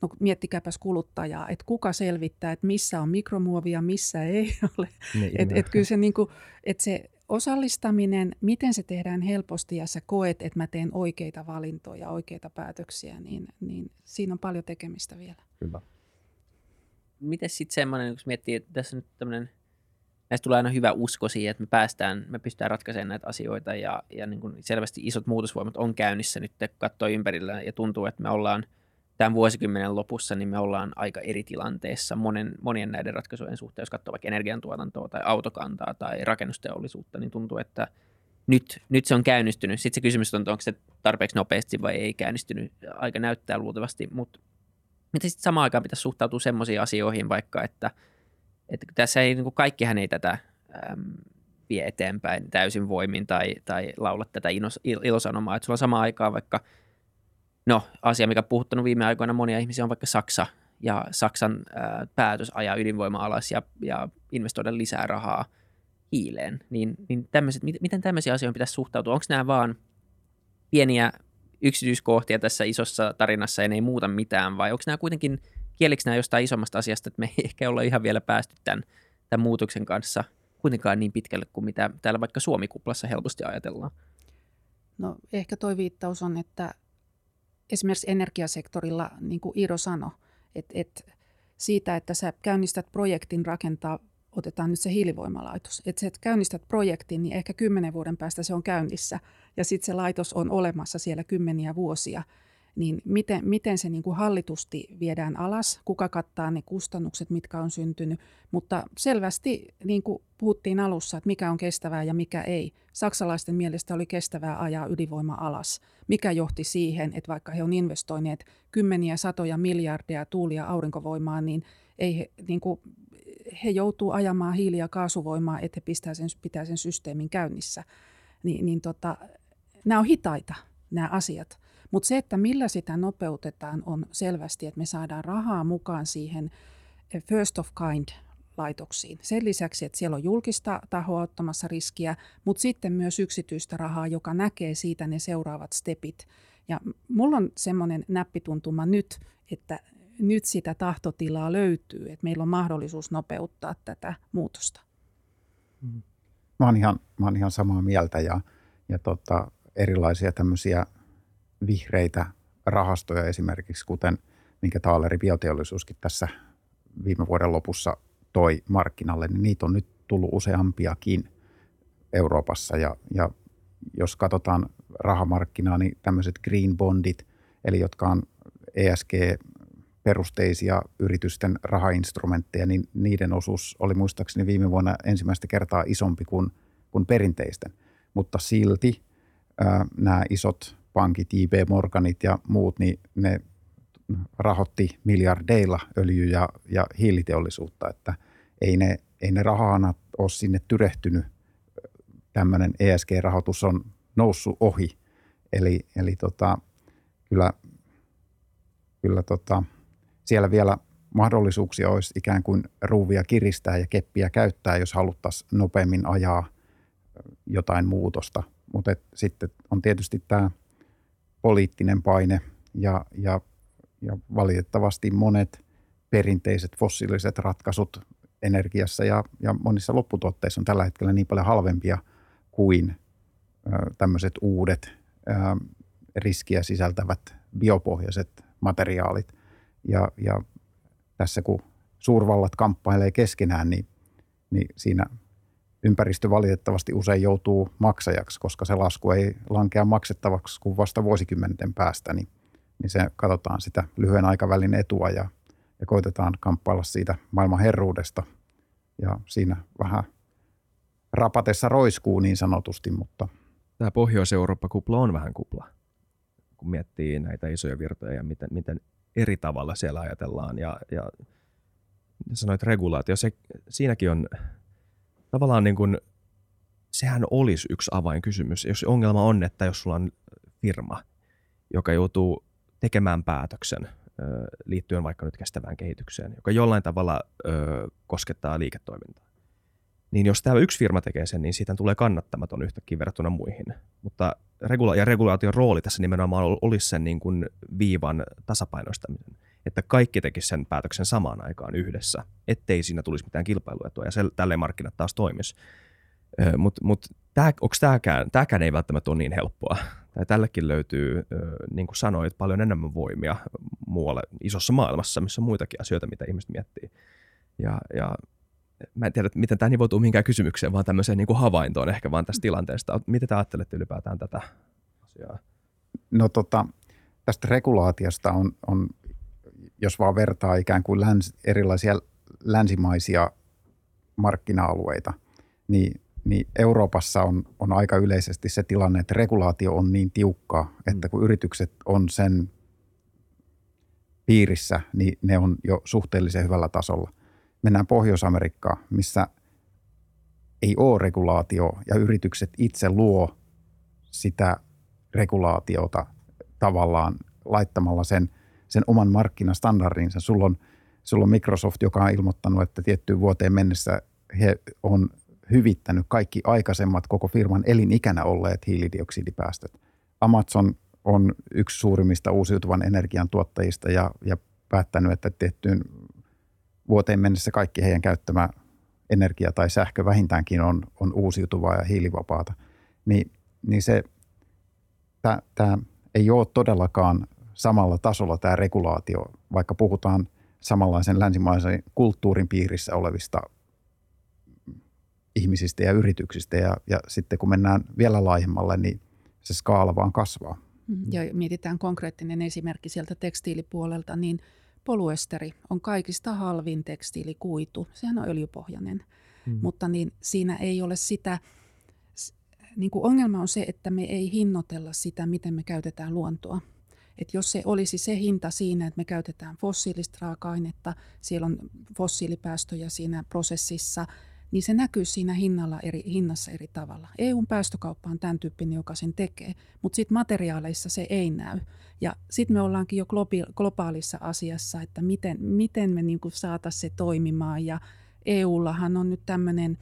No miettikääpäs kuluttajaa, että kuka selvittää, että missä on mikromuovia, missä ei ole. Niin, et, et kyllä se, niin kuin, että se osallistaminen, miten se tehdään helposti ja sä koet, että mä teen oikeita valintoja, oikeita päätöksiä, niin, niin siinä on paljon tekemistä vielä. Kyllä. miten sitten semmoinen, kun miettii, että tässä nyt tämmöinen, näistä tulee aina hyvä usko siihen, että me päästään, me pystytään ratkaisemaan näitä asioita ja, ja niin kuin selvästi isot muutosvoimat on käynnissä nyt, kun katsoo ympärillä ja tuntuu, että me ollaan tämän vuosikymmenen lopussa, niin me ollaan aika eri tilanteessa monen, monien näiden ratkaisujen suhteen, jos katsoo vaikka energiantuotantoa tai autokantaa tai rakennusteollisuutta, niin tuntuu, että nyt, nyt se on käynnistynyt. Sitten se kysymys on, onko se tarpeeksi nopeasti vai ei käynnistynyt. Aika näyttää luultavasti, mutta mitä sitten samaan aikaan pitäisi suhtautua semmoisiin asioihin vaikka, että, että tässä ei, niin kuin kaikkihan ei tätä äm, vie eteenpäin täysin voimin tai, tai laula tätä ilos, ilosanomaa. Että sulla on samaan aikaan vaikka, no asia, mikä on puhuttanut viime aikoina monia ihmisiä on vaikka Saksa ja Saksan ää, päätös ajaa ydinvoima alas ja, ja investoida lisää rahaa hiileen. Niin, niin tämmöiset, miten tämmöisiä asioita pitäisi suhtautua? Onko nämä vaan pieniä yksityiskohtia tässä isossa tarinassa ja ne ei muuta mitään, vai onko nämä kuitenkin, kielikö nämä jostain isommasta asiasta, että me ei ehkä olla ihan vielä päästy tämän, tämän muutoksen kanssa kuitenkaan niin pitkälle kuin mitä täällä vaikka Suomi-kuplassa helposti ajatellaan? No ehkä toi viittaus on, että esimerkiksi energiasektorilla, niin kuin Iiro sanoi, että, että siitä, että sä käynnistät projektin rakentaa otetaan nyt se hiilivoimalaitos. Että et käynnistät projektin, niin ehkä kymmenen vuoden päästä se on käynnissä ja sitten se laitos on olemassa siellä kymmeniä vuosia. Niin miten, miten se niin kuin hallitusti viedään alas, kuka kattaa ne kustannukset, mitkä on syntynyt. Mutta selvästi, niin kuin puhuttiin alussa, että mikä on kestävää ja mikä ei. Saksalaisten mielestä oli kestävää ajaa ydinvoima alas, mikä johti siihen, että vaikka he on investoineet kymmeniä, satoja miljardeja tuulia aurinkovoimaan, niin ei he, niin kuin, he joutuu ajamaan hiili- ja kaasuvoimaa, että he pistää sen, pitää sen systeemin käynnissä. Ni, niin tota, nämä on hitaita, nämä asiat. Mutta se, että millä sitä nopeutetaan, on selvästi, että me saadaan rahaa mukaan siihen eh, first of kind laitoksiin. Sen lisäksi, että siellä on julkista tahoa ottamassa riskiä, mutta sitten myös yksityistä rahaa, joka näkee siitä ne seuraavat stepit. Ja mulla on semmoinen näppituntuma nyt, että nyt sitä tahtotilaa löytyy, että meillä on mahdollisuus nopeuttaa tätä muutosta. Mä oon ihan, mä oon ihan samaa mieltä ja, ja tota, erilaisia tämmöisiä vihreitä rahastoja esimerkiksi, kuten minkä Taaleri bioteollisuuskin tässä viime vuoden lopussa toi markkinalle, niin niitä on nyt tullut useampiakin Euroopassa ja, ja jos katsotaan rahamarkkinaa, niin tämmöiset green bondit, eli jotka on ESG perusteisia yritysten rahainstrumentteja, niin niiden osuus oli muistaakseni viime vuonna ensimmäistä kertaa isompi kuin, kuin perinteisten. Mutta silti ää, nämä isot pankit, JP Morganit ja muut, niin ne rahoitti miljardeilla öljy- ja, ja hiiliteollisuutta, että ei ne, ei ne rahahanat ole sinne tyrehtynyt. Tämmöinen ESG-rahoitus on noussut ohi. Eli, eli tota, kyllä, kyllä tota, siellä vielä mahdollisuuksia olisi ikään kuin ruuvia kiristää ja keppiä käyttää, jos haluttaisiin nopeammin ajaa jotain muutosta. Mutta sitten on tietysti tämä poliittinen paine ja, ja, ja valitettavasti monet perinteiset fossiiliset ratkaisut energiassa ja, ja monissa lopputuotteissa on tällä hetkellä niin paljon halvempia kuin tämmöiset uudet ö, riskiä sisältävät biopohjaiset materiaalit – ja, ja tässä kun suurvallat kamppailee keskenään, niin, niin siinä ympäristö valitettavasti usein joutuu maksajaksi, koska se lasku ei lankea maksettavaksi kuin vasta vuosikymmenten päästä, niin, niin se katsotaan sitä lyhyen aikavälin etua ja, ja koitetaan kamppailla siitä maailman herruudesta. Ja siinä vähän rapatessa roiskuu niin sanotusti, mutta... Tämä Pohjois-Eurooppa-kupla on vähän kupla, kun miettii näitä isoja virtoja ja miten, miten eri tavalla siellä ajatellaan. Ja, ja sanoit regulaatio, se, siinäkin on tavallaan niin kuin, sehän olisi yksi avainkysymys. Jos ongelma on, että jos sulla on firma, joka joutuu tekemään päätöksen liittyen vaikka nyt kestävään kehitykseen, joka jollain tavalla koskettaa liiketoimintaa, niin jos tämä yksi firma tekee sen, niin siitä tulee kannattamaton yhtäkkiä verrattuna muihin. Mutta regula- ja regulaation rooli tässä nimenomaan olisi sen niin kuin viivan tasapainoistaminen, että kaikki tekisivät sen päätöksen samaan aikaan yhdessä, ettei siinä tulisi mitään kilpailuetua ja se, tälleen markkinat taas toimisi. Mutta mut, onko tämäkään, tämäkään ei välttämättä ole niin helppoa. Tai tällekin löytyy, niin kuin sanoit, paljon enemmän voimia muualle isossa maailmassa, missä on muitakin asioita, mitä ihmiset miettii. Ja, ja mä en tiedä, miten tämä nivoutuu mihinkään kysymykseen, vaan tämmöiseen niin kuin havaintoon ehkä vaan tästä tilanteesta. Miten te ajattelette ylipäätään tätä asiaa? No tota, tästä regulaatiosta on, on, jos vaan vertaa ikään kuin läns, erilaisia länsimaisia markkina-alueita, niin, niin Euroopassa on, on aika yleisesti se tilanne, että regulaatio on niin tiukkaa, että kun yritykset on sen piirissä, niin ne on jo suhteellisen hyvällä tasolla. Mennään Pohjois-Amerikkaan, missä ei ole regulaatio ja yritykset itse luo sitä regulaatiota tavallaan laittamalla sen, sen oman markkinastandardinsa. Sulla on, sulla on Microsoft, joka on ilmoittanut, että tiettyyn vuoteen mennessä he on hyvittänyt kaikki aikaisemmat koko firman elinikänä olleet hiilidioksidipäästöt. Amazon on yksi suurimmista uusiutuvan energian tuottajista ja, ja päättänyt, että tiettyyn vuoteen mennessä kaikki heidän käyttämä energia tai sähkö vähintäänkin on, on uusiutuvaa ja hiilivapaata. Niin, niin se, tämä ei ole todellakaan samalla tasolla tämä regulaatio, vaikka puhutaan samanlaisen länsimaisen kulttuurin piirissä olevista ihmisistä ja yrityksistä. Ja, ja sitten kun mennään vielä laajemmalle, niin se skaala vaan kasvaa. Mm, ja mietitään konkreettinen esimerkki sieltä tekstiilipuolelta, niin poluesteri on kaikista halvin tekstiilikuitu. Sehän on öljypohjainen, mm. mutta niin siinä ei ole sitä, niin kuin ongelma on se, että me ei hinnoitella sitä, miten me käytetään luontoa. Et jos se olisi se hinta siinä, että me käytetään fossiilista raaka-ainetta, siellä on fossiilipäästöjä siinä prosessissa – niin se näkyy siinä hinnalla eri, hinnassa eri tavalla. EUn päästökauppa on tämän tyyppinen, joka sen tekee, mutta sitten materiaaleissa se ei näy. Ja sitten me ollaankin jo globaalissa asiassa, että miten, miten me niinku saataisiin se toimimaan. Ja EUllahan on nyt tämmöinen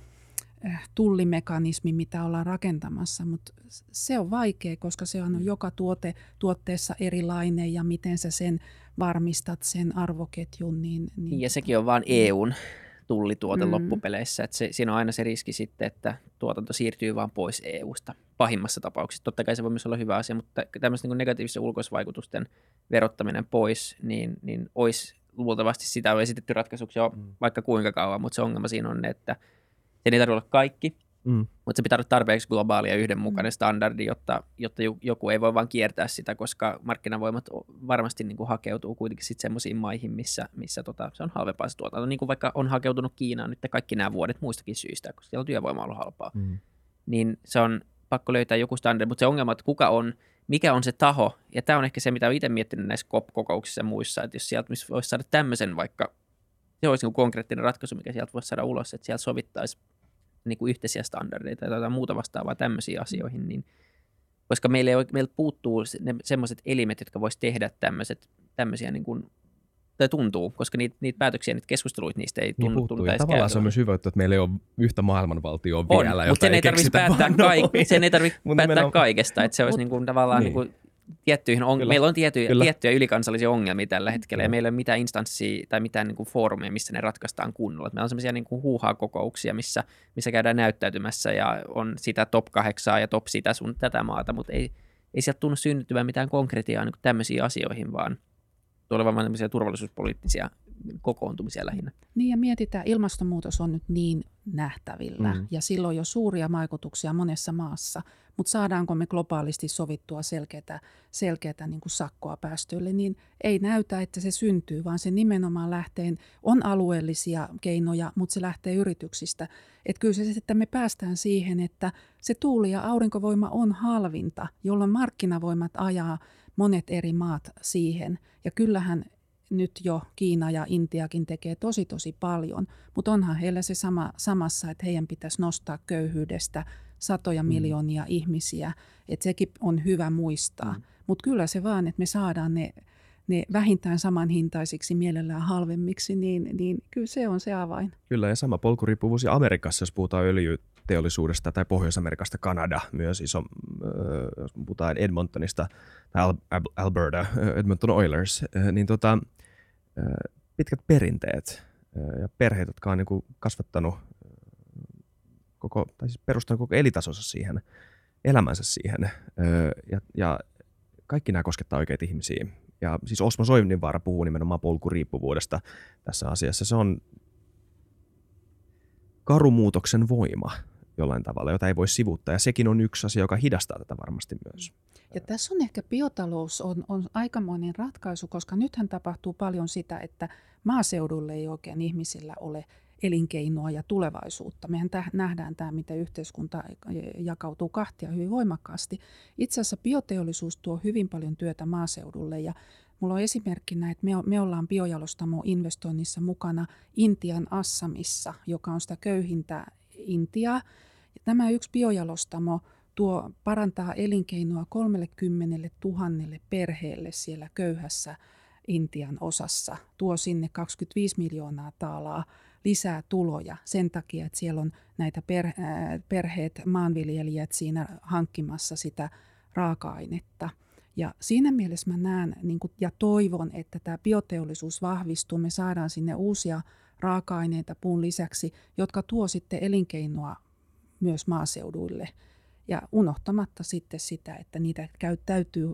tullimekanismi, mitä ollaan rakentamassa, mutta se on vaikea, koska se on joka tuote, tuotteessa erilainen ja miten sä sen varmistat, sen arvoketjun. Niin, niin... Ja sekin on vain EUn tullituote mm. loppupeleissä. Että se, siinä on aina se riski sitten, että tuotanto siirtyy vaan pois EU-sta pahimmassa tapauksessa. Totta kai se voi myös olla hyvä asia, mutta tämmöisten niin negatiivisten ulkoisvaikutusten verottaminen pois, niin, niin olisi luultavasti sitä on esitetty ratkaisuksi jo mm. vaikka kuinka kauan, mutta se ongelma siinä on, että se ei tarvitse olla kaikki, Mm. Mutta se pitää olla tarpeeksi globaali ja yhdenmukainen standardi, jotta, jotta joku ei voi vain kiertää sitä, koska markkinavoimat varmasti niin kuin hakeutuu kuitenkin sitten semmoisiin maihin, missä, missä tota, se on halvempaa se tuotanto. Niin kuin vaikka on hakeutunut Kiinaan nyt kaikki nämä vuodet muistakin syistä, koska siellä on työvoima ollut halpaa. Mm. Niin se on pakko löytää joku standardi, mutta se ongelma, että kuka on, mikä on se taho, ja tämä on ehkä se, mitä olen itse miettinyt näissä COP-kokouksissa ja muissa, että jos sieltä voisi saada tämmöisen vaikka, se olisi niin konkreettinen ratkaisu, mikä sieltä voisi saada ulos, että sieltä sovittaisi niin kuin yhteisiä standardeita tai jotain muuta vastaavaa tämmöisiin asioihin, niin koska meillä, ei, meillä puuttuu ne semmoiset elimet, jotka voisi tehdä tämmöiset, tämmöisiä niin kuin, tai tuntuu, koska niitä, niitä päätöksiä, niitä keskusteluita niistä ei tunnu. Niin tunnu ja tavallaan se on myös hyvä, että meillä ei ole yhtä maailmanvaltioa on, vielä. Mutta sen ei tarvitse päättää, kaik- sen ei tarvitse päättää kaikesta, että se olisi niin kuin, tavallaan niin. Niin kuin, tiettyihin on, meillä on tiettyjä, tiettyjä ylikansallisia ongelmia tällä hetkellä, ja meillä ei ole mitään instanssia tai mitään niin kuin foorumia, missä ne ratkaistaan kunnolla. Meillä on sellaisia niin kuin huuhaa-kokouksia, missä, missä käydään näyttäytymässä, ja on sitä top 8 ja top sitä sun tätä maata, mutta ei, ei sieltä tunnu synnyttävän mitään konkretiaa niin tämmöisiin asioihin, vaan tulevan vain tämmöisiä turvallisuuspoliittisia kokoontumisia lähinnä. Niin ja mietitään, ilmastonmuutos on nyt niin nähtävillä mm. ja silloin jo suuria vaikutuksia monessa maassa, mutta saadaanko me globaalisti sovittua selkeätä, selkeätä niin kuin sakkoa päästöille, niin ei näytä, että se syntyy, vaan se nimenomaan lähtee, on alueellisia keinoja, mutta se lähtee yrityksistä. Että kyllä se, että me päästään siihen, että se tuuli- ja aurinkovoima on halvinta, jolloin markkinavoimat ajaa monet eri maat siihen. Ja kyllähän nyt jo Kiina ja Intiakin tekee tosi tosi paljon, mutta onhan heillä se sama, samassa, että heidän pitäisi nostaa köyhyydestä satoja mm. miljoonia ihmisiä, että sekin on hyvä muistaa. Mm. Mutta kyllä se vaan, että me saadaan ne, ne vähintään samanhintaisiksi, mielellään halvemmiksi, niin, niin kyllä se on se avain. Kyllä ja sama polkuriippuvuus ja Amerikassa, jos puhutaan öljyteollisuudesta tai Pohjois-Amerikasta, Kanada myös iso, jos puhutaan Edmontonista tai Alberta, Edmonton Oilers, niin tota, pitkät perinteet ja perheet, jotka on niin kasvattanut koko, tai siis perustanut koko elitasonsa siihen, elämänsä siihen. Ja, ja kaikki nämä koskettaa oikeita ihmisiä. Ja siis Osmo Soininvaara puhuu nimenomaan polkuriippuvuudesta tässä asiassa. Se on karumuutoksen voima jollain tavalla, jota ei voi sivuttaa. Ja sekin on yksi asia, joka hidastaa tätä varmasti myös. Ja tässä on ehkä biotalous on, on aikamoinen ratkaisu, koska nythän tapahtuu paljon sitä, että maaseudulle ei oikein ihmisillä ole elinkeinoa ja tulevaisuutta. Mehän täh, nähdään tämä, miten yhteiskunta jakautuu kahtia hyvin voimakkaasti. Itse asiassa bioteollisuus tuo hyvin paljon työtä maaseudulle ja Mulla on esimerkkinä, että me, me ollaan biojalostamo investoinnissa mukana Intian Assamissa, joka on sitä köyhintä Intiaa. Ja tämä yksi biojalostamo tuo parantaa elinkeinoa 30 000 perheelle siellä köyhässä Intian osassa. Tuo sinne 25 miljoonaa taalaa lisää tuloja sen takia, että siellä on näitä äh, perheet, maanviljelijät siinä hankkimassa sitä raaka-ainetta. Ja siinä mielessä mä näen niin kuin, ja toivon, että tämä bioteollisuus vahvistuu. Me saadaan sinne uusia raaka-aineita puun lisäksi, jotka tuo sitten elinkeinoa myös maaseuduille. Ja unohtamatta sitten sitä, että niitä käy, täytyy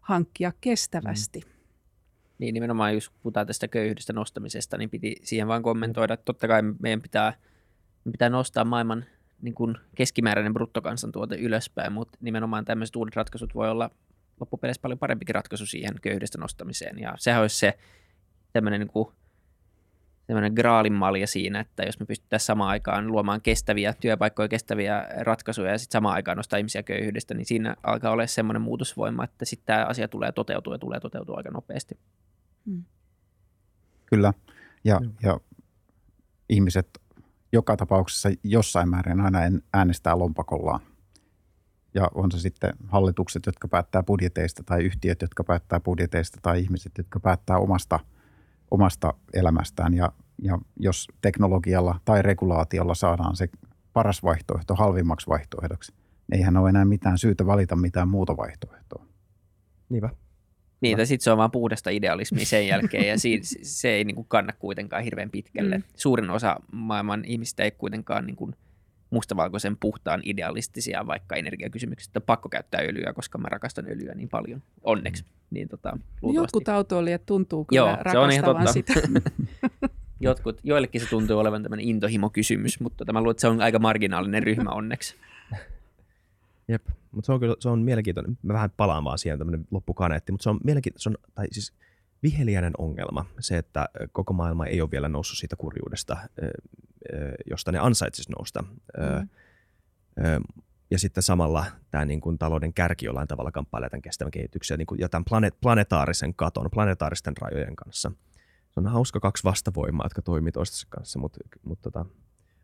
hankkia kestävästi. Mm. Niin nimenomaan, jos puhutaan tästä köyhyydestä nostamisesta, niin piti siihen vain kommentoida, totta kai meidän pitää, meidän pitää nostaa maailman niin kuin keskimääräinen bruttokansantuote ylöspäin, mutta nimenomaan tämmöiset uudet ratkaisut voi olla loppupeleissä paljon parempikin ratkaisu siihen köyhyydestä nostamiseen. Ja sehän olisi se tämmöinen niin kuin, tämmöinen graalin malja siinä, että jos me pystyttäisiin samaan aikaan luomaan kestäviä työpaikkoja, kestäviä ratkaisuja ja sitten samaan aikaan nostaa ihmisiä köyhyydestä, niin siinä alkaa olla semmoinen muutosvoima, että sitten tämä asia tulee toteutua ja tulee toteutua aika nopeasti. Hmm. Kyllä, ja, hmm. ja ihmiset joka tapauksessa jossain määrin aina äänestää lompakollaan. Ja on se sitten hallitukset, jotka päättää budjeteista tai yhtiöt, jotka päättää budjeteista tai ihmiset, jotka päättää omasta, omasta elämästään. Ja, ja jos teknologialla tai regulaatiolla saadaan se paras vaihtoehto halvimmaksi vaihtoehdoksi, niin eihän ole enää mitään syytä valita mitään muuta vaihtoehtoa. Niinpä. Niin, tai sitten se on vaan puhdasta idealismia sen jälkeen, ja si- se ei niin kuin kanna kuitenkaan hirveän pitkälle. Mm. Suurin osa maailman ihmistä ei kuitenkaan niin kuin – mustavalkoisen puhtaan idealistisia vaikka energiakysymyksistä. Pakko käyttää öljyä, koska mä rakastan öljyä niin paljon. Onneksi. Niin, tota, Jotkut autoilijat tuntuu kyllä Joo, se on ihan totta. sitä. Jotkut, joillekin se tuntuu olevan tämmöinen intohimo-kysymys, mutta tämä luulen, että se on aika marginaalinen ryhmä onneksi. Jep, mutta se on kyllä se on mielenkiintoinen. Mä vähän palaan vaan siihen tämmöinen loppukaneetti, mutta se on mielenkiintoinen, tai siis viheliäinen ongelma se, että koko maailma ei ole vielä noussut siitä kurjuudesta, josta ne ansaitsisi nousta. Mm. Ja sitten samalla tämä niin kuin talouden kärki jollain tavalla kamppailee tämän kestävän kehityksen niin kuin, ja tämän planet, planetaarisen katon, planetaaristen rajojen kanssa. Se on hauska kaksi vastavoimaa, jotka toimii toistensa kanssa, mutta, mutta tota,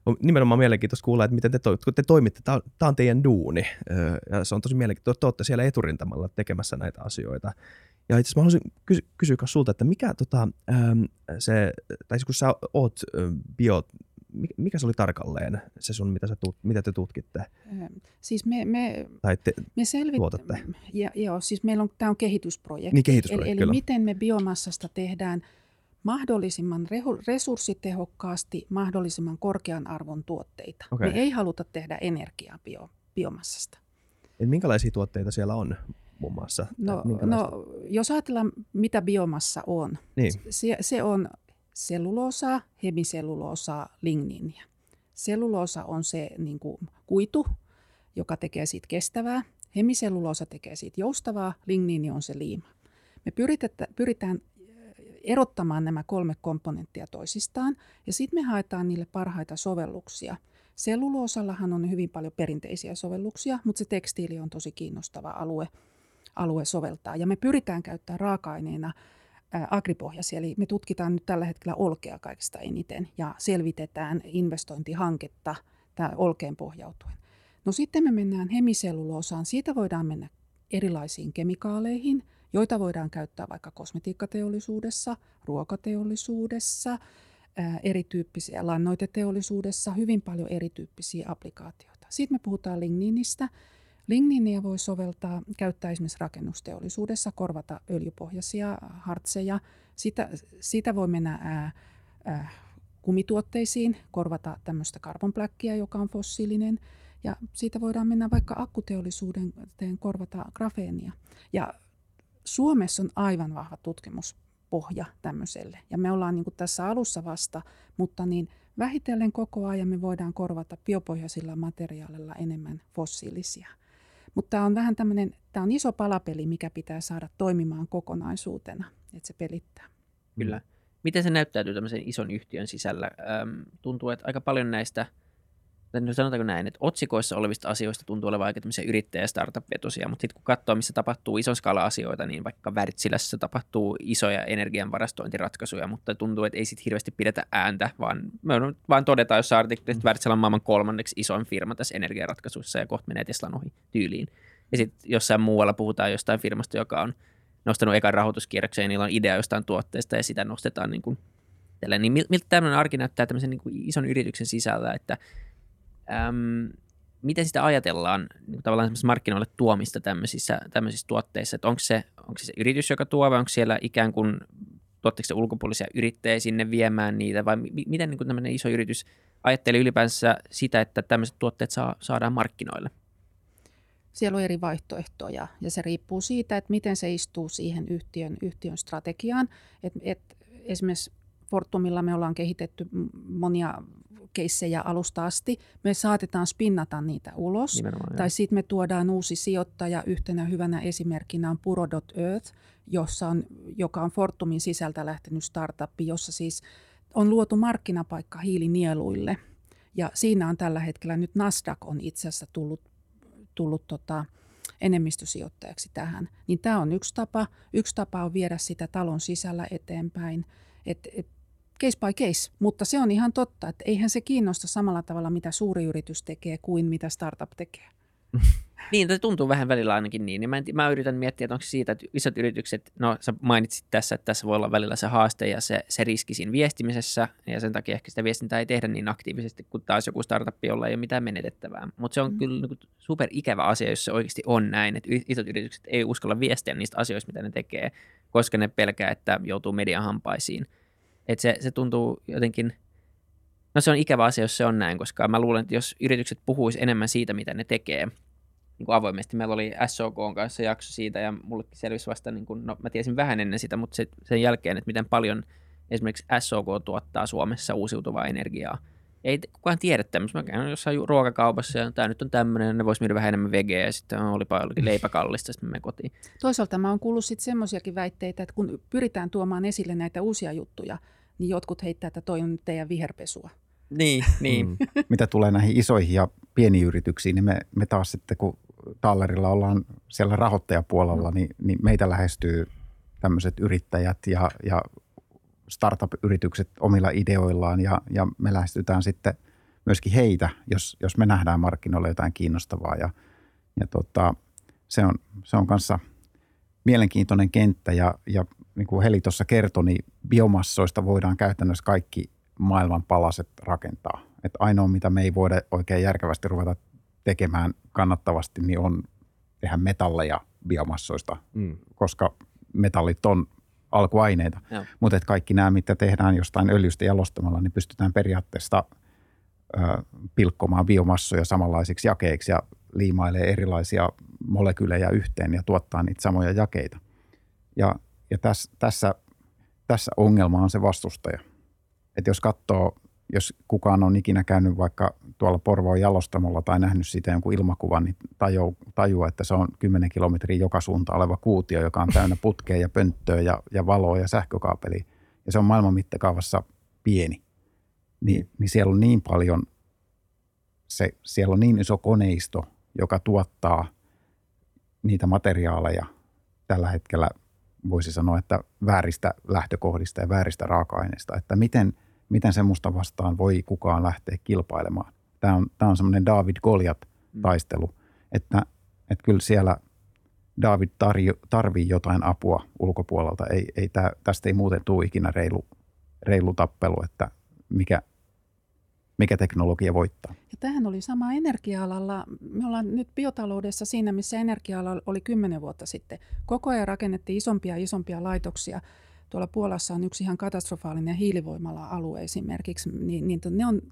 on nimenomaan mielenkiintoista kuulla, että miten te, to, kun te toimitte, tämä on teidän duuni, ja se on tosi mielenkiintoista, te olette siellä eturintamalla tekemässä näitä asioita, ja itse asiassa mä haluaisin kysy- kysyä sulta, että mikä tota, se, tai siis kun sä oot bio, mikä se oli tarkalleen se sun, mitä, sä tut, mitä te tutkitte? Siis me, me, tai te me selvit, tuotatte? Ja, joo, siis meillä on, tämä on kehitysprojekti. Niin, kehitysprojekti, eli, eli miten me biomassasta tehdään mahdollisimman resurssitehokkaasti mahdollisimman korkean arvon tuotteita. Okay. Me ei haluta tehdä energiaa bio, biomassasta. Et minkälaisia tuotteita siellä on? muun muassa? No, no jos ajatellaan, mitä biomassa on, niin. se, se on selluloosaa, hemiselluloosaa, ligniiniä. Selluloosa on se niin kuin, kuitu, joka tekee siitä kestävää. Hemiselluloosa tekee siitä joustavaa, ligniini on se liima. Me pyritään erottamaan nämä kolme komponenttia toisistaan ja sitten me haetaan niille parhaita sovelluksia. Selluloosallahan on hyvin paljon perinteisiä sovelluksia, mutta se tekstiili on tosi kiinnostava alue – alue soveltaa. Ja me pyritään käyttämään raaka-aineena agripohjaisia, eli me tutkitaan nyt tällä hetkellä olkea kaikista eniten ja selvitetään investointihanketta olkeen pohjautuen. No sitten me mennään hemiselluloosaan, siitä voidaan mennä erilaisiin kemikaaleihin, joita voidaan käyttää vaikka kosmetiikkateollisuudessa, ruokateollisuudessa, erityyppisiä lannoiteteollisuudessa, hyvin paljon erityyppisiä applikaatioita. Sitten me puhutaan ligniinistä, Ligniinia voi soveltaa, käyttää esimerkiksi rakennusteollisuudessa, korvata öljypohjaisia hartseja. Sitä, sitä voi mennä ää, ää, kumituotteisiin, korvata tämmöistä karbonpläkkiä, joka on fossiilinen. Ja siitä voidaan mennä vaikka akkuteollisuuden korvata grafeenia. Ja Suomessa on aivan vahva tutkimus pohja tämmöiselle. Ja me ollaan niin tässä alussa vasta, mutta niin vähitellen koko ajan me voidaan korvata biopohjaisilla materiaaleilla enemmän fossiilisia. Mutta tämä on vähän tämmöinen, tämä on iso palapeli, mikä pitää saada toimimaan kokonaisuutena, että se pelittää. Kyllä. Miten se näyttäytyy tämmöisen ison yhtiön sisällä? Tuntuu, että aika paljon näistä sanotaanko näin, että otsikoissa olevista asioista tuntuu olevan aika tämmöisiä yrittäjä- startup-vetosia, mutta sitten kun katsoo, missä tapahtuu ison skaala asioita, niin vaikka Wärtsilässä tapahtuu isoja energianvarastointiratkaisuja, mutta tuntuu, että ei sitten hirveästi pidetä ääntä, vaan me vaan todetaan jossain artikkelissa, että Wärtsilä on maailman kolmanneksi isoin firma tässä energiaratkaisuissa ja kohta menee Teslan ohi tyyliin. Ja sitten jossain muualla puhutaan jostain firmasta, joka on nostanut ekan rahoituskierroksen ja niillä on idea jostain tuotteesta ja sitä nostetaan niin kuin Niin miltä tämmöinen arki näyttää tämmöisen niin kuin ison yrityksen sisällä, että äm, miten sitä ajatellaan niin tavallaan markkinoille tuomista tämmöisissä, tämmöisissä tuotteissa, että onko se, onko se, se yritys, joka tuo vai onko siellä ikään kuin tuotteko se ulkopuolisia yrittäjiä sinne viemään niitä vai m- miten niin tämmöinen iso yritys ajattelee ylipäänsä sitä, että tämmöiset tuotteet saa, saadaan markkinoille? Siellä on eri vaihtoehtoja ja se riippuu siitä, että miten se istuu siihen yhtiön, yhtiön strategiaan. Et, et esimerkiksi Fortumilla me ollaan kehitetty monia keissejä alusta asti. Me saatetaan spinnata niitä ulos. Nimenomaan, tai sitten me tuodaan uusi sijoittaja. Yhtenä hyvänä esimerkkinä on Puro.earth, jossa on, joka on Fortumin sisältä lähtenyt startup, jossa siis on luotu markkinapaikka hiilinieluille. Ja siinä on tällä hetkellä nyt Nasdaq on itse asiassa tullut, tullut tota, enemmistösijoittajaksi tähän. Niin tämä on yksi tapa. Yksi tapa on viedä sitä talon sisällä eteenpäin. Et, et case by case, mutta se on ihan totta, että eihän se kiinnosta samalla tavalla, mitä suuri yritys tekee kuin mitä startup tekee. Niin, se tuntuu vähän välillä ainakin niin. Mä, en, mä yritän miettiä, että onko siitä, että isot yritykset, no sä mainitsit tässä, että tässä voi olla välillä se haaste ja se, se riski siinä viestimisessä, ja sen takia ehkä sitä viestintää ei tehdä niin aktiivisesti, kun taas joku startup, jolla ei ole mitään menetettävää. Mutta se on mm. kyllä niin super ikävä asia, jos se oikeasti on näin, että isot yritykset ei uskalla viestiä niistä asioista, mitä ne tekee, koska ne pelkää, että joutuu median hampaisiin – että se, se tuntuu jotenkin, no se on ikävä asia, jos se on näin, koska mä luulen, että jos yritykset puhuisi enemmän siitä, mitä ne tekee, niin kuin avoimesti. Meillä oli SOK kanssa jakso siitä ja mullekin selvisi vasta, niin kuin, no mä tiesin vähän ennen sitä, mutta se, sen jälkeen, että miten paljon esimerkiksi SOK tuottaa Suomessa uusiutuvaa energiaa. Ei kukaan tiedä tämmöistä. Mä käyn jossain ruokakaupassa ja tämä nyt on tämmöinen, ne voisi myydä vähän enemmän vegeä ja sitten olipa jollakin leipä kallista, sitten me kotiin. Toisaalta mä oon kuullut sitten semmoisiakin väitteitä, että kun pyritään tuomaan esille näitä uusia juttuja, niin jotkut heittää, että toi on teidän viherpesua. Niin, niin. Mm. Mitä tulee näihin isoihin ja pieniin yrityksiin, niin me, me taas sitten, kun Tallerilla ollaan siellä rahoittajapuolella, mm. niin, niin meitä lähestyy tämmöiset yrittäjät ja, ja startup-yritykset omilla ideoillaan ja, ja me lähestytään sitten myöskin heitä, jos, jos me nähdään markkinoilla jotain kiinnostavaa ja, ja tota, se on, se on kanssa mielenkiintoinen kenttä ja, ja niin kuin Heli tuossa kertoi, niin biomassoista voidaan käytännössä kaikki maailman palaset rakentaa. Että ainoa, mitä me ei voida oikein järkevästi ruveta tekemään kannattavasti, niin on tehdä metalleja biomassoista, mm. koska metallit on alkuaineita. Mutta kaikki nämä, mitä tehdään jostain öljystä jalostamalla, niin pystytään periaatteessa ö, pilkkomaan biomassoja samanlaisiksi jakeiksi ja liimailee erilaisia molekyylejä yhteen ja tuottaa niitä samoja jakeita. Ja ja tässä, tässä, tässä ongelma on se vastustaja. Että jos katsoo, jos kukaan on ikinä käynyt vaikka tuolla Porvoon jalostamolla tai nähnyt siitä jonkun ilmakuvan, niin tajuu, tajuu että se on 10 kilometriä joka suunta oleva kuutio, joka on täynnä putkeja ja pönttöä ja, ja valoa ja sähkökaapeli. Ja se on maailman mittakaavassa pieni. Niin, niin siellä on niin paljon, se, siellä on niin iso koneisto, joka tuottaa niitä materiaaleja tällä hetkellä voisi sanoa, että vääristä lähtökohdista ja vääristä raaka-aineista, että miten, miten semmoista vastaan voi kukaan lähteä kilpailemaan. Tämä on, tämä on semmoinen David Goliat-taistelu, mm. että, että kyllä siellä David tarvii jotain apua ulkopuolelta. Ei, ei tämä, tästä ei muuten tule ikinä reilu, reilu tappelu, että mikä, mikä teknologia voittaa. Ja tähän oli sama energia-alalla. Me ollaan nyt biotaloudessa siinä, missä energia oli kymmenen vuotta sitten. Koko ajan rakennettiin isompia ja isompia laitoksia. Tuolla Puolassa on yksi ihan katastrofaalinen hiilivoimala-alue esimerkiksi. Niin, niin ne on,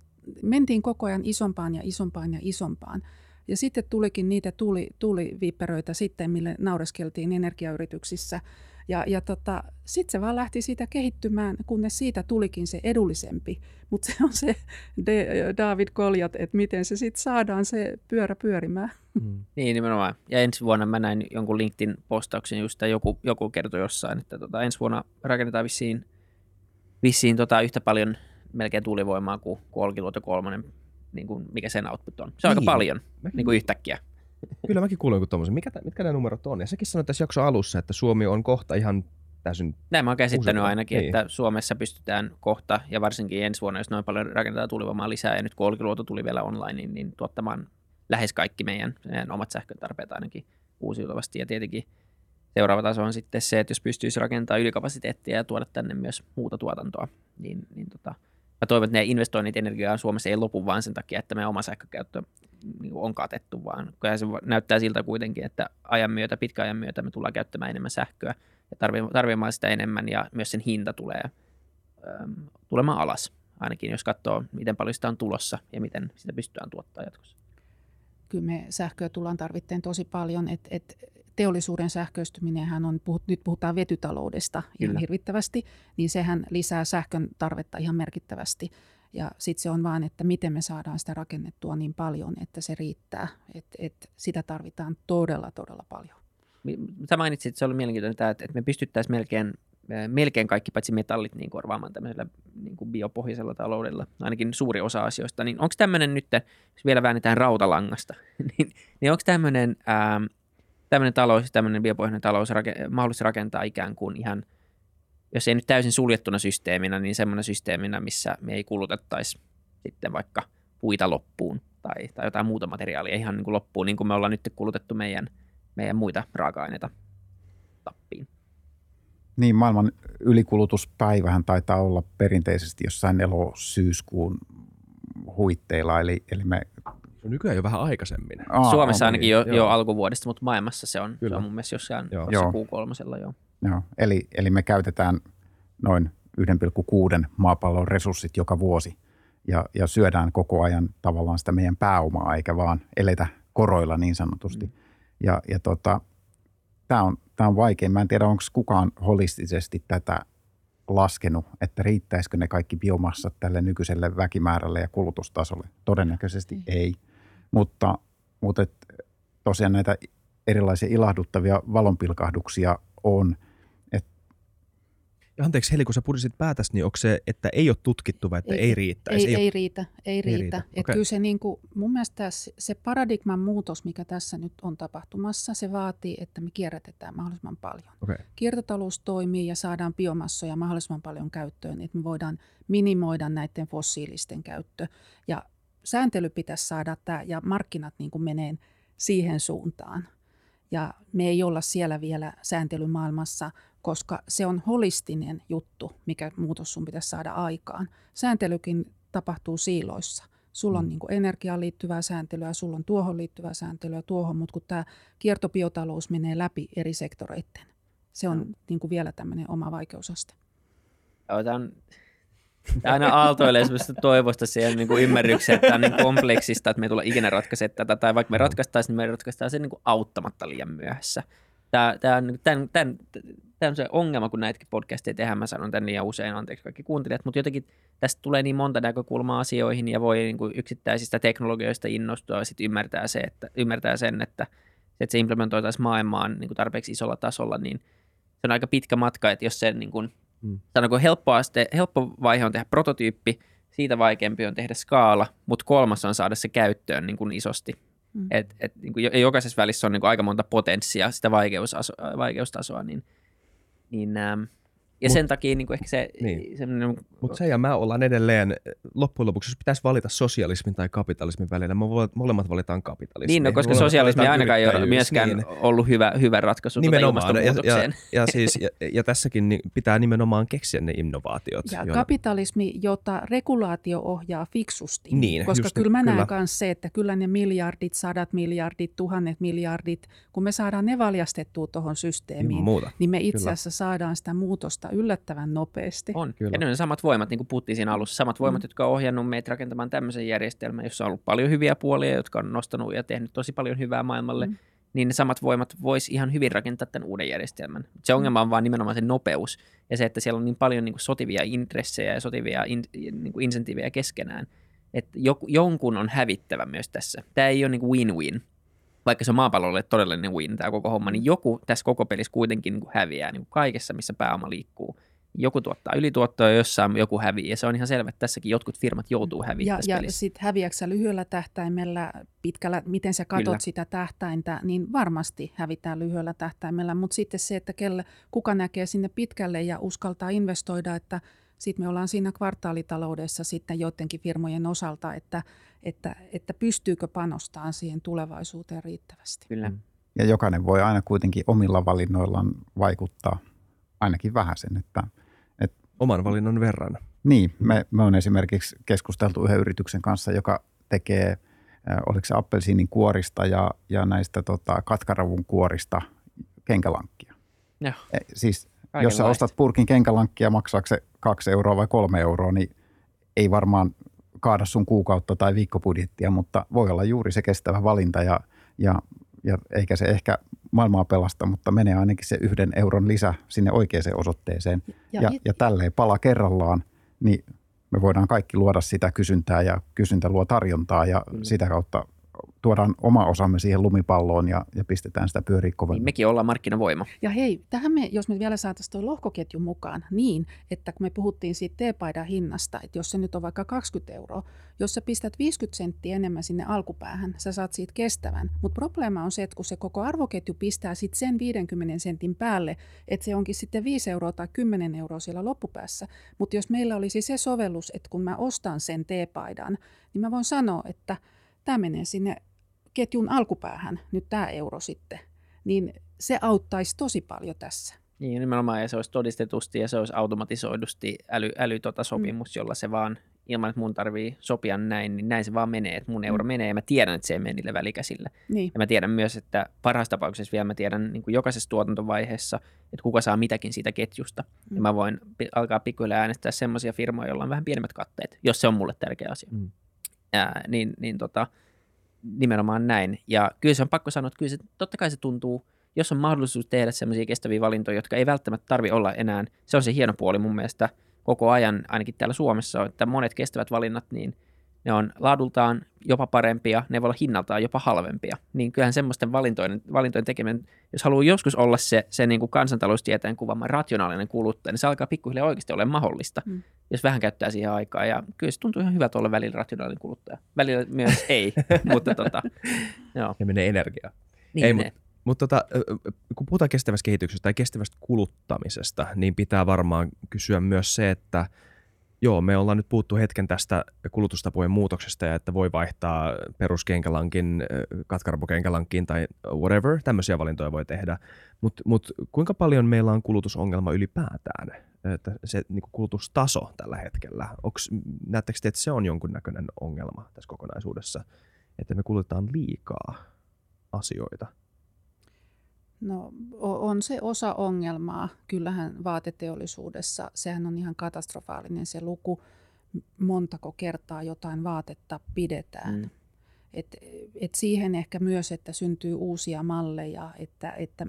mentiin koko ajan isompaan ja isompaan ja isompaan. Ja sitten tulikin niitä tuli, tuliviipperöitä sitten, mille naureskeltiin energiayrityksissä. Ja, ja tota, sitten se vaan lähti siitä kehittymään, kunnes siitä tulikin se edullisempi. Mutta se on se De, David Koljat, että miten se sitten saadaan se pyörä pyörimään. Mm. Niin nimenomaan. Ja ensi vuonna mä näin jonkun LinkedIn-postauksen just, että joku, joku kertoi jossain, että tota, ensi vuonna rakennetaan vissiin, vissiin tota, yhtä paljon melkein tuulivoimaa kuin, kuin Olkiluoto kolmonen, niin kuin mikä sen output on. Se on niin. aika paljon niin kuin yhtäkkiä. Kyllä mäkin kuulin joku tuommoisen. Mikä, mitkä nämä numerot on? Ja säkin sanoit tässä jakso alussa, että Suomi on kohta ihan täysin... Näin mä oon käsittänyt ainakin, niin. että Suomessa pystytään kohta, ja varsinkin ensi vuonna, jos noin paljon rakennetaan tuulivoimaa lisää, ja nyt kun Olkiluoto tuli vielä online, niin, niin tuottamaan lähes kaikki meidän, meidän omat sähkötarpeet ainakin uusiutuvasti. Ja tietenkin seuraava taso on sitten se, että jos pystyisi rakentamaan ylikapasiteettia ja tuoda tänne myös muuta tuotantoa, niin, niin tota, mä toivon, että ne investoinnit energiaan Suomessa ei lopu vain sen takia, että meidän oma sähkökäyttö niin on katettu, vaan se näyttää siltä kuitenkin, että ajan myötä, pitkän ajan myötä me tullaan käyttämään enemmän sähköä ja tarvitsemaan sitä enemmän ja myös sen hinta tulee äm, tulemaan alas, ainakin jos katsoo, miten paljon sitä on tulossa ja miten sitä pystytään tuottaa jatkossa. Kyllä me sähköä tullaan tarvitteen tosi paljon, että et teollisuuden sähköistyminenhän on, puhut, nyt puhutaan vetytaloudesta Kyllä. ihan hirvittävästi, niin sehän lisää sähkön tarvetta ihan merkittävästi. Ja sitten se on vaan, että miten me saadaan sitä rakennettua niin paljon, että se riittää. Että et sitä tarvitaan todella, todella paljon. Sä mainitsit, että se oli mielenkiintoinen, että me pystyttäisiin melkein, melkein kaikki paitsi metallit niin korvaamaan tämmöisellä niin kuin biopohjaisella taloudella, ainakin suuri osa asioista. Niin onko tämmöinen nyt, jos vielä väännetään rautalangasta, niin, niin onko tämmöinen, tämmöinen talous, tämmöinen biopohjainen talous mahdollista rakentaa ikään kuin ihan – jos ei nyt täysin suljettuna systeeminä, niin semmoinen systeeminä, missä me ei kulutettaisi sitten vaikka puita loppuun tai, tai jotain muuta materiaalia ihan niin kuin loppuun, niin kuin me ollaan nyt kulutettu meidän, meidän muita raaka-aineita tappiin. Niin, maailman ylikulutuspäivähän taitaa olla perinteisesti jossain elo-syyskuun huitteilla, eli, eli me No nykyään jo vähän aikaisemmin. Aa, Suomessa ainakin jo, jo alkuvuodesta, mutta maailmassa se on, se on mun mielestä jossain joo. Q3. Joo. Joo, eli, eli me käytetään noin 1,6 maapallon resurssit joka vuosi ja, ja syödään koko ajan tavallaan sitä meidän pääomaa, eikä vaan eletä koroilla niin sanotusti. Mm. Ja, ja tota, tämä on, tää on vaikein. Mä en tiedä, onko kukaan holistisesti tätä laskenut, että riittäisikö ne kaikki biomassat tälle nykyiselle väkimäärälle ja kulutustasolle. Todennäköisesti mm. ei, mutta, mutta et, tosiaan näitä erilaisia ilahduttavia valonpilkahduksia on – anteeksi Heli, kun sä purisit päätäs, niin onko se, että ei ole tutkittu vai että ei, ei riittäisi? Ei, ei, ei riitä, ei riitä. Ei riitä. Et okay. Kyllä se niin kuin, mun mielestä se paradigman muutos, mikä tässä nyt on tapahtumassa, se vaatii, että me kierrätetään mahdollisimman paljon. Okay. Kiertotalous toimii ja saadaan biomassoja mahdollisimman paljon käyttöön, että me voidaan minimoida näiden fossiilisten käyttö. Ja sääntely pitäisi saada tämä ja markkinat niin kuin menee siihen suuntaan. Ja me ei olla siellä vielä sääntelymaailmassa, koska se on holistinen juttu, mikä muutos sun pitäisi saada aikaan. Sääntelykin tapahtuu siiloissa. Sulla on mm. niin energiaan liittyvää sääntelyä, sulla on tuohon liittyvää sääntelyä tuohon, mutta kun tämä kiertobiotalous menee läpi eri sektoreiden, se on niin kuin vielä tämmöinen oma vaikeusaste. Tämä on aina aaltoilee sellaista toivosta siihen niin kuin ymmärrykseen, että tämä on niin kompleksista, että me ei tulla ikinä ratkaise tätä, tai vaikka me ratkaistaisiin, niin me ratkaistaan se niin kuin auttamatta liian myöhässä. Tämä, tämä, on, tämän, tämän, tämä on se ongelma, kun näitäkin podcasteja tehdään, mä sanon tämän liian usein, anteeksi kaikki kuuntelijat, mutta jotenkin tästä tulee niin monta näkökulmaa asioihin ja voi niin kuin yksittäisistä teknologioista innostua ja sitten ymmärtää, se, että, ymmärtää sen, että, että se implementoitaisiin maailmaan niin kuin tarpeeksi isolla tasolla, niin se on aika pitkä matka, että jos se niin kuin, hmm. sanonko helppo, aste, helppo vaihe on tehdä prototyyppi, siitä vaikeampi on tehdä skaala, mutta kolmas on saada se käyttöön niin kuin isosti. Mm. Et, et, niin kuin jokaisessa välissä on niin kuin aika monta potenssia, sitä vaikeustasoa, niin, niin ähm, ja Mut, sen takia niin kuin ehkä se... Niin. Mutta se ja mä ollaan edelleen, loppujen lopuksi, jos pitäisi valita sosialismin tai kapitalismin välillä, me molemmat valitaan kapitalismi. Niin, no, koska molemmat sosialismi ainakaan ei ole myöskään niin. ollut hyvä, hyvä ratkaisu tuota nimenomaan, ja, ja, ja, siis, ja, ja tässäkin pitää nimenomaan keksiä ne innovaatiot. Ja joilla... kapitalismi, jota regulaatio ohjaa fiksusti. Niin, koska kyllä mä näen myös se, että kyllä ne miljardit, sadat miljardit, tuhannet miljardit, kun me saadaan ne valjastettua tuohon systeemiin, niin me itse asiassa saadaan sitä muutosta yllättävän nopeasti. On, Kyllä. ja ne on samat voimat, niin kuin puhuttiin siinä alussa, samat voimat, mm. jotka on ohjannut meitä rakentamaan tämmöisen järjestelmän, jossa on ollut paljon hyviä puolia, jotka on nostanut ja tehnyt tosi paljon hyvää maailmalle, mm. niin ne samat voimat vois ihan hyvin rakentaa tämän uuden järjestelmän. Se ongelma on vaan nimenomaan se nopeus ja se, että siellä on niin paljon niin kuin sotivia intressejä ja sotivia in, niin kuin insentiivejä keskenään, että jonkun on hävittävä myös tässä. Tämä ei ole niin kuin win-win, vaikka se maapallolle todellinen win tämä koko homma, niin joku tässä koko pelissä kuitenkin niin kuin häviää niin kuin kaikessa, missä pääoma liikkuu. Joku tuottaa ylituottoa ja jossain joku häviää. Ja se on ihan selvä, että tässäkin jotkut firmat joutuu häviämään Ja, ja sitten häviäksä lyhyellä tähtäimellä, pitkällä, miten sä katot Kyllä. sitä tähtäintä, niin varmasti hävitään lyhyellä tähtäimellä. Mutta sitten se, että kelle, kuka näkee sinne pitkälle ja uskaltaa investoida, että sitten me ollaan siinä kvartaalitaloudessa sitten joidenkin firmojen osalta, että, että, että pystyykö panostamaan siihen tulevaisuuteen riittävästi. Kyllä. Mm. Ja jokainen voi aina kuitenkin omilla valinnoillaan vaikuttaa ainakin vähän sen, että, että Oman valinnan verran. Niin, me, me on esimerkiksi keskusteltu yhden yrityksen kanssa, joka tekee, oliko se appelsiinin kuorista ja, ja näistä tota, katkaravun kuorista kenkälankkia. Ja. E, siis jos sä ostat purkin kenkälankkia, maksaako se kaksi euroa vai kolme euroa, niin ei varmaan kaada sun kuukautta tai viikkobudjettia, mutta voi olla juuri se kestävä valinta ja, ja, ja eikä se ehkä maailmaa pelasta, mutta menee ainakin se yhden euron lisä sinne oikeaan osoitteeseen. Ja, ja, ja tälleen pala kerrallaan, niin me voidaan kaikki luoda sitä kysyntää ja kysyntä luo tarjontaa ja mm. sitä kautta tuodaan oma osamme siihen lumipalloon ja, ja pistetään sitä pyöriä Niin mekin ollaan markkinavoima. Ja hei, tähän me, jos me vielä saataisiin tuo lohkoketju mukaan niin, että kun me puhuttiin siitä teepaidan hinnasta, että jos se nyt on vaikka 20 euroa, jos sä pistät 50 senttiä enemmän sinne alkupäähän, sä saat siitä kestävän. Mutta probleema on se, että kun se koko arvoketju pistää sitten sen 50 sentin päälle, että se onkin sitten 5 euroa tai 10 euroa siellä loppupäässä. Mutta jos meillä olisi se sovellus, että kun mä ostan sen teepaidan, niin mä voin sanoa, että – tämä menee sinne ketjun alkupäähän, nyt tämä euro sitten, niin se auttaisi tosi paljon tässä. Niin, nimenomaan, ja se olisi todistetusti ja se olisi automatisoidusti äly, äly tota sopimus, mm. jolla se vaan, ilman että mun tarvii sopia näin, niin näin se vaan menee, että mun euro mm. menee, ja mä tiedän, että se ei mene niille välikäsillä. Niin. Ja mä tiedän myös, että parhaassa tapauksessa vielä mä tiedän niin kuin jokaisessa tuotantovaiheessa, että kuka saa mitäkin siitä ketjusta. Mm. Ja mä voin alkaa pikkuhiljaa äänestää semmoisia firmoja, joilla on vähän pienemmät katteet, jos se on mulle tärkeä asia. Mm ää, niin, niin tota, nimenomaan näin. Ja kyllä se on pakko sanoa, että kyllä se, totta kai se tuntuu, jos on mahdollisuus tehdä sellaisia kestäviä valintoja, jotka ei välttämättä tarvi olla enää, se on se hieno puoli mun mielestä koko ajan, ainakin täällä Suomessa, että monet kestävät valinnat, niin ne on laadultaan jopa parempia, ne voi olla hinnaltaan jopa halvempia. Niin kyllähän semmoisten valintojen, valintojen tekeminen, jos haluaa joskus olla se, se niin kuin kansantaloustieteen kuvaama rationaalinen kuluttaja, niin se alkaa pikkuhiljaa oikeasti olla mahdollista, mm. jos vähän käyttää siihen aikaa. Ja kyllä se tuntuu ihan hyvältä olla välillä rationaalinen kuluttaja. Välillä myös ei, mutta tota, joo. Ja menee energiaa. Niin ei, menee. Mutta mutta tota, kun puhutaan kestävästä kehityksestä tai kestävästä kuluttamisesta, niin pitää varmaan kysyä myös se, että Joo, me ollaan nyt puhuttu hetken tästä kulutustapojen muutoksesta ja että voi vaihtaa peruskenkälankin katkarpukenkälankin tai whatever, tämmöisiä valintoja voi tehdä. Mutta mut, kuinka paljon meillä on kulutusongelma ylipäätään? Että se niin kulutustaso tällä hetkellä, Onks, näettekö te, että se on jonkunnäköinen ongelma tässä kokonaisuudessa, että me kulutetaan liikaa asioita? No on se osa ongelmaa. Kyllähän vaateteollisuudessa, sehän on ihan katastrofaalinen se luku, montako kertaa jotain vaatetta pidetään. Mm. Et, et siihen ehkä myös, että syntyy uusia malleja, että, että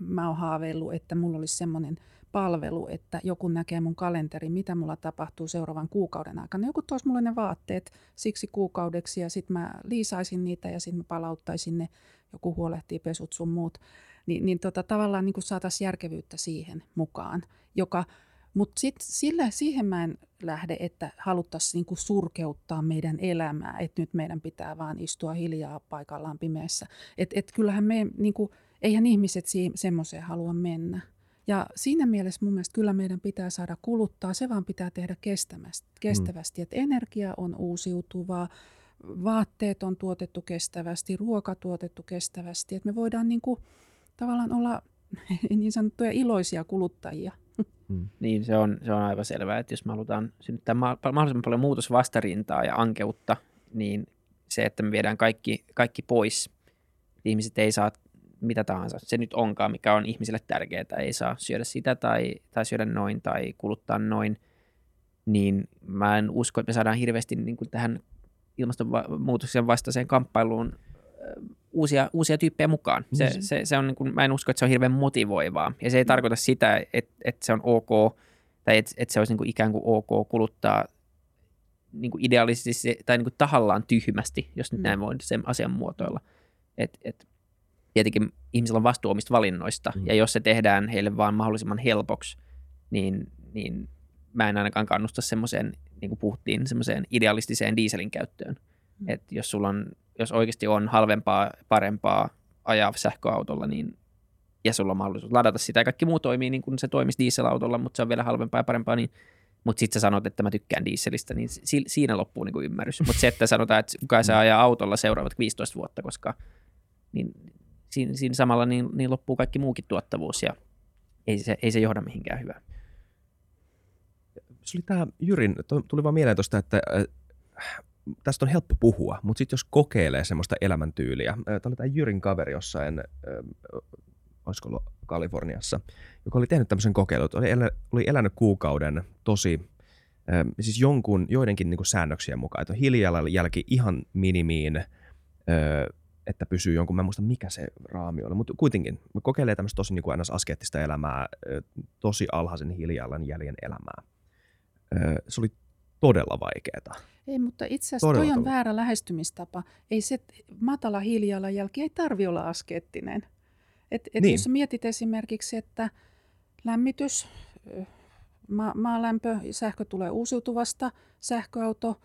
mä oon haaveillut, että mulla olisi semmoinen palvelu, että joku näkee mun kalenteri, mitä mulla tapahtuu seuraavan kuukauden aikana. Joku toisi mulle ne vaatteet siksi kuukaudeksi ja sitten mä liisaisin niitä ja sitten mä palauttaisin ne, joku huolehtii pesut sun muut niin, niin tota, tavallaan niin saataisiin järkevyyttä siihen mukaan, joka mutta sillä, siihen mä en lähde, että haluttaisiin niinku surkeuttaa meidän elämää, että nyt meidän pitää vaan istua hiljaa paikallaan pimeässä. Että et kyllähän me, niinku, eihän ihmiset si- semmoiseen halua mennä. Ja siinä mielessä mun mielestä kyllä meidän pitää saada kuluttaa, se vaan pitää tehdä kestävästi, kestävästi. Mm. että energia on uusiutuvaa, vaatteet on tuotettu kestävästi, ruoka tuotettu kestävästi, että me voidaan niinku, tavallaan olla niin sanottuja iloisia kuluttajia. Hmm. Niin, se on, se on aivan selvää, että jos me halutaan synnyttää mahdollisimman paljon muutosvastarintaa ja ankeutta, niin se, että me viedään kaikki, kaikki pois, ihmiset ei saa mitä tahansa, se nyt onkaan, mikä on ihmisille tärkeää, ei saa syödä sitä tai, tai syödä noin tai kuluttaa noin, niin mä en usko, että me saadaan hirveästi niin kuin tähän ilmastonmuutoksen vastaiseen kamppailuun uusia, uusia tyyppejä mukaan. Se, mm. se, se on niin kuin, mä en usko, että se on hirveän motivoivaa. Ja se ei mm. tarkoita sitä, että, että se on ok, tai että, että se olisi niin kuin ikään kuin ok kuluttaa niin kuin idealistisesti tai niin kuin tahallaan tyhmästi, jos nyt mm. näin voi sen asian muotoilla. Et, et, tietenkin ihmisillä on vastuu omista valinnoista, mm. ja jos se tehdään heille vaan mahdollisimman helpoksi, niin, niin mä en ainakaan kannusta semmoiseen, niin kuin puhuttiin, semmoiseen idealistiseen dieselin käyttöön. Mm. Et jos sulla on, jos oikeasti on halvempaa, parempaa ajaa sähköautolla, niin ja sulla on mahdollisuus ladata sitä ja kaikki muu toimii niin kuin se toimisi dieselautolla, mutta se on vielä halvempaa ja parempaa, niin mutta sitten sä sanot, että mä tykkään dieselistä, niin si- siinä loppuu niin kuin ymmärrys. Mutta se, että sanotaan, että kuka saa ajaa autolla seuraavat 15 vuotta, koska niin siinä, siinä samalla niin, niin loppuu kaikki muukin tuottavuus ja ei se, ei se johda mihinkään hyvään. Se oli tämä Jyrin, tuli vaan mieleen tuosta, että äh, tästä on helppo puhua, mutta sitten jos kokeilee semmoista elämäntyyliä, tämä oli tämä Jyrin kaveri jossain, äh, olisiko ollut Kaliforniassa, joka oli tehnyt tämmöisen kokeilun, oli, elä, oli elänyt kuukauden tosi, äh, siis jonkun, joidenkin niin säännöksien mukaan, että on hiilijalanjälki ihan minimiin, äh, että pysyy jonkun, mä en muista mikä se raami oli, mutta kuitenkin kokeilee tämmöistä tosi niin kuin askeettista elämää, tosi alhaisen hiilijalanjäljen elämää. Se oli todella vaikeaa. Ei, mutta itse asiassa toi on väärä lähestymistapa. Ei se matala hiilijalanjälki ei tarvi olla askeettinen. Et, et niin. Jos mietit esimerkiksi, että lämmitys, ma- maalämpö, sähkö tulee uusiutuvasta, sähköauto,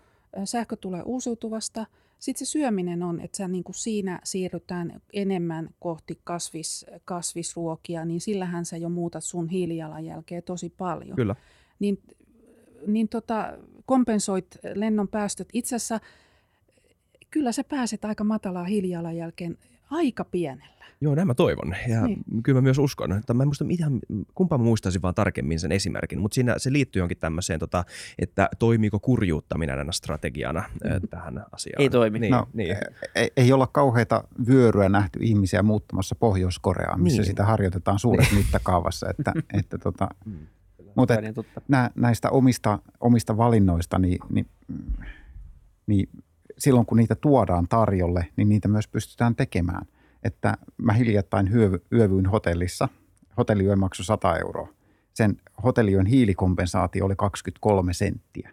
sähkö tulee uusiutuvasta. Sitten se syöminen on, että sä niin kuin siinä siirrytään enemmän kohti kasvis, kasvisruokia, niin sillähän sä jo muutat sun hiilijalanjälkeä tosi paljon. Kyllä. Niin, niin tota, kompensoit lennon päästöt. Itse asiassa kyllä sä pääset aika matalaa hiilijalanjälkeen aika pienellä. Joo, näin mä toivon. Ja niin. kyllä mä myös uskon. Että mä en muista, ihan, kumpaa mä muistaisin vaan tarkemmin sen esimerkin, mutta siinä se liittyy jonkin tämmöiseen, tota, että toimiiko kurjuuttaminen aina strategiana mm. tähän asiaan. Ei toimi. Niin, no, niin. Ei, ei olla kauheita vyöryä nähty ihmisiä muuttamassa Pohjois-Koreaan, missä niin. sitä harjoitetaan suuressa niin. mittakaavassa. Että, että tota, Mutta nä, näistä omista, omista valinnoista, niin, niin, niin silloin kun niitä tuodaan tarjolle, niin niitä myös pystytään tekemään – että mä hiljattain yövyin hotellissa. Hotelliyö maksoi 100 euroa. Sen hotelliyön hiilikompensaatio oli 23 senttiä.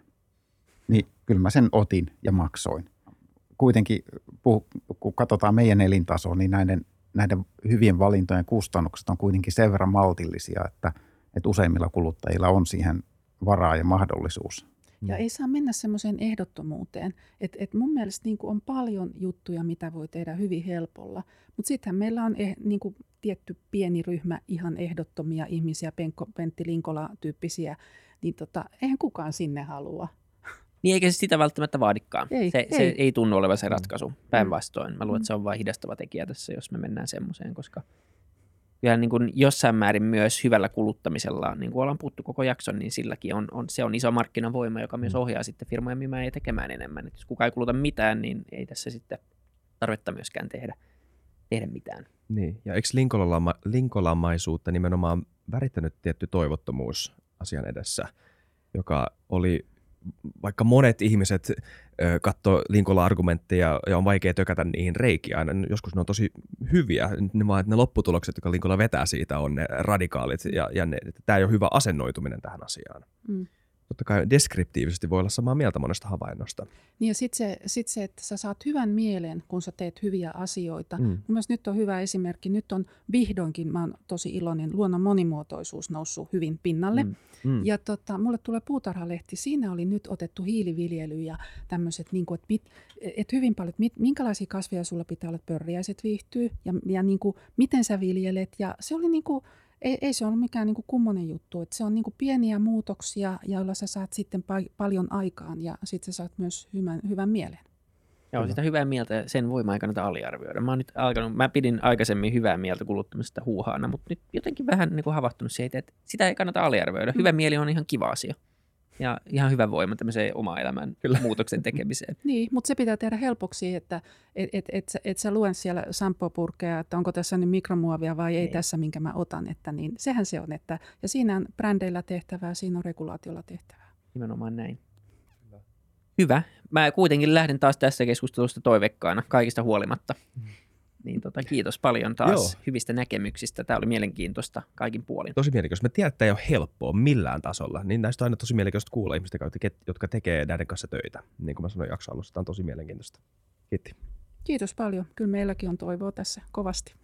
Niin kyllä mä sen otin ja maksoin. Kuitenkin, kun katsotaan meidän elintasoa, niin näiden, näiden hyvien valintojen kustannukset on kuitenkin sen verran maltillisia, että, että useimmilla kuluttajilla on siihen varaa ja mahdollisuus. Ja mm. ei saa mennä semmoiseen ehdottomuuteen. Että et mun mielestä niin on paljon juttuja, mitä voi tehdä hyvin helpolla. Mutta sittenhän meillä on eh, niin kuin tietty pieni ryhmä ihan ehdottomia ihmisiä, Penkko, Pentti Linkola-tyyppisiä. Niin tota, eihän kukaan sinne halua. Niin eikä se sitä välttämättä vaadikaan. Ei, se, ei. se ei tunnu olevan se mm. ratkaisu. Päinvastoin. Mä luulen, että se on vain hidastava tekijä tässä, jos me mennään semmoiseen, koska – ja niin kuin jossain määrin myös hyvällä kuluttamisella, niin kuin ollaan puhuttu koko jakson, niin silläkin on, on, se on iso markkinavoima, joka myös mm. ohjaa sitten firmoja myymään ja tekemään enemmän. Et jos kukaan ei kuluta mitään, niin ei tässä sitten tarvetta myöskään tehdä, tehdä mitään. Niin, ja eikö linkolama, linkolamaisuutta nimenomaan värittänyt tietty toivottomuus asian edessä, joka oli vaikka monet ihmiset katsoo Linkolla argumentteja ja on vaikea tökätä niihin reikiä. Aina, joskus ne on tosi hyviä, ne, vaan, ne lopputulokset, jotka Linkolla vetää siitä, on ne radikaalit ja, ja ne, tämä ei ole hyvä asennoituminen tähän asiaan. Mm totta kai deskriptiivisesti voi olla samaa mieltä monesta havainnosta. Niin ja sitten se, sit se, että sä saat hyvän mielen, kun sä teet hyviä asioita. Mm. Mun mielestä nyt on hyvä esimerkki. Nyt on vihdoinkin, mä oon tosi iloinen, luonnon monimuotoisuus noussut hyvin pinnalle. Mm. Mm. Ja tota, mulle tulee puutarhalehti. Siinä oli nyt otettu hiiliviljely ja tämmöiset, niin että mit, et hyvin paljon, mit, minkälaisia kasveja sulla pitää olla, että pörriäiset viihtyy ja, ja niin kuin, miten sä viljelet. Ja se oli niin kuin, ei, ei se ole mikään niin kuin kummonen juttu. Että se on niin kuin pieniä muutoksia, joilla sä saat sitten pa- paljon aikaan ja sitten sä saat myös hyvän, hyvän mielen. Joo, sitä hyvää mieltä, sen voima ei kannata aliarvioida. Mä, nyt alkanut, mä pidin aikaisemmin hyvää mieltä kuluttamisesta huuhaana, mutta nyt jotenkin vähän niin kuin havahtunut siitä, että sitä ei kannata aliarvioida. Hyvä mm. mieli on ihan kiva asia ja ihan hyvä voima tämmöiseen oma elämän Kyllä. muutoksen tekemiseen. niin, mutta se pitää tehdä helpoksi, että et, et, et, et sä luen siellä sampo-purkkeja, että onko tässä nyt mikromuovia vai ei, ei niin. tässä, minkä mä otan. Että niin, sehän se on. Että, ja siinä on brändeillä tehtävää, siinä on regulaatiolla tehtävää. Nimenomaan näin. Hyvä. Mä kuitenkin lähden taas tässä keskustelusta toivekkaana kaikista huolimatta. Niin tota, kiitos paljon taas Joo. hyvistä näkemyksistä. Tämä oli mielenkiintoista kaikin puolin. Tosi mielenkiintoista. Mä tiedän, että tämä ei ole helppoa millään tasolla, niin näistä on aina tosi mielenkiintoista kuulla ihmistä, jotka tekee näiden kanssa töitä. Niin kuin mä sanoin jakso alussa, tämä on tosi mielenkiintoista. Kiitti. Kiitos paljon. Kyllä meilläkin on toivoa tässä kovasti.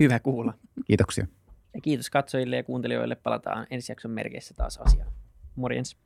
Hyvä kuulla. Kiitoksia. Ja kiitos katsojille ja kuuntelijoille. Palataan ensi jakson merkeissä taas asiaan. Morjens.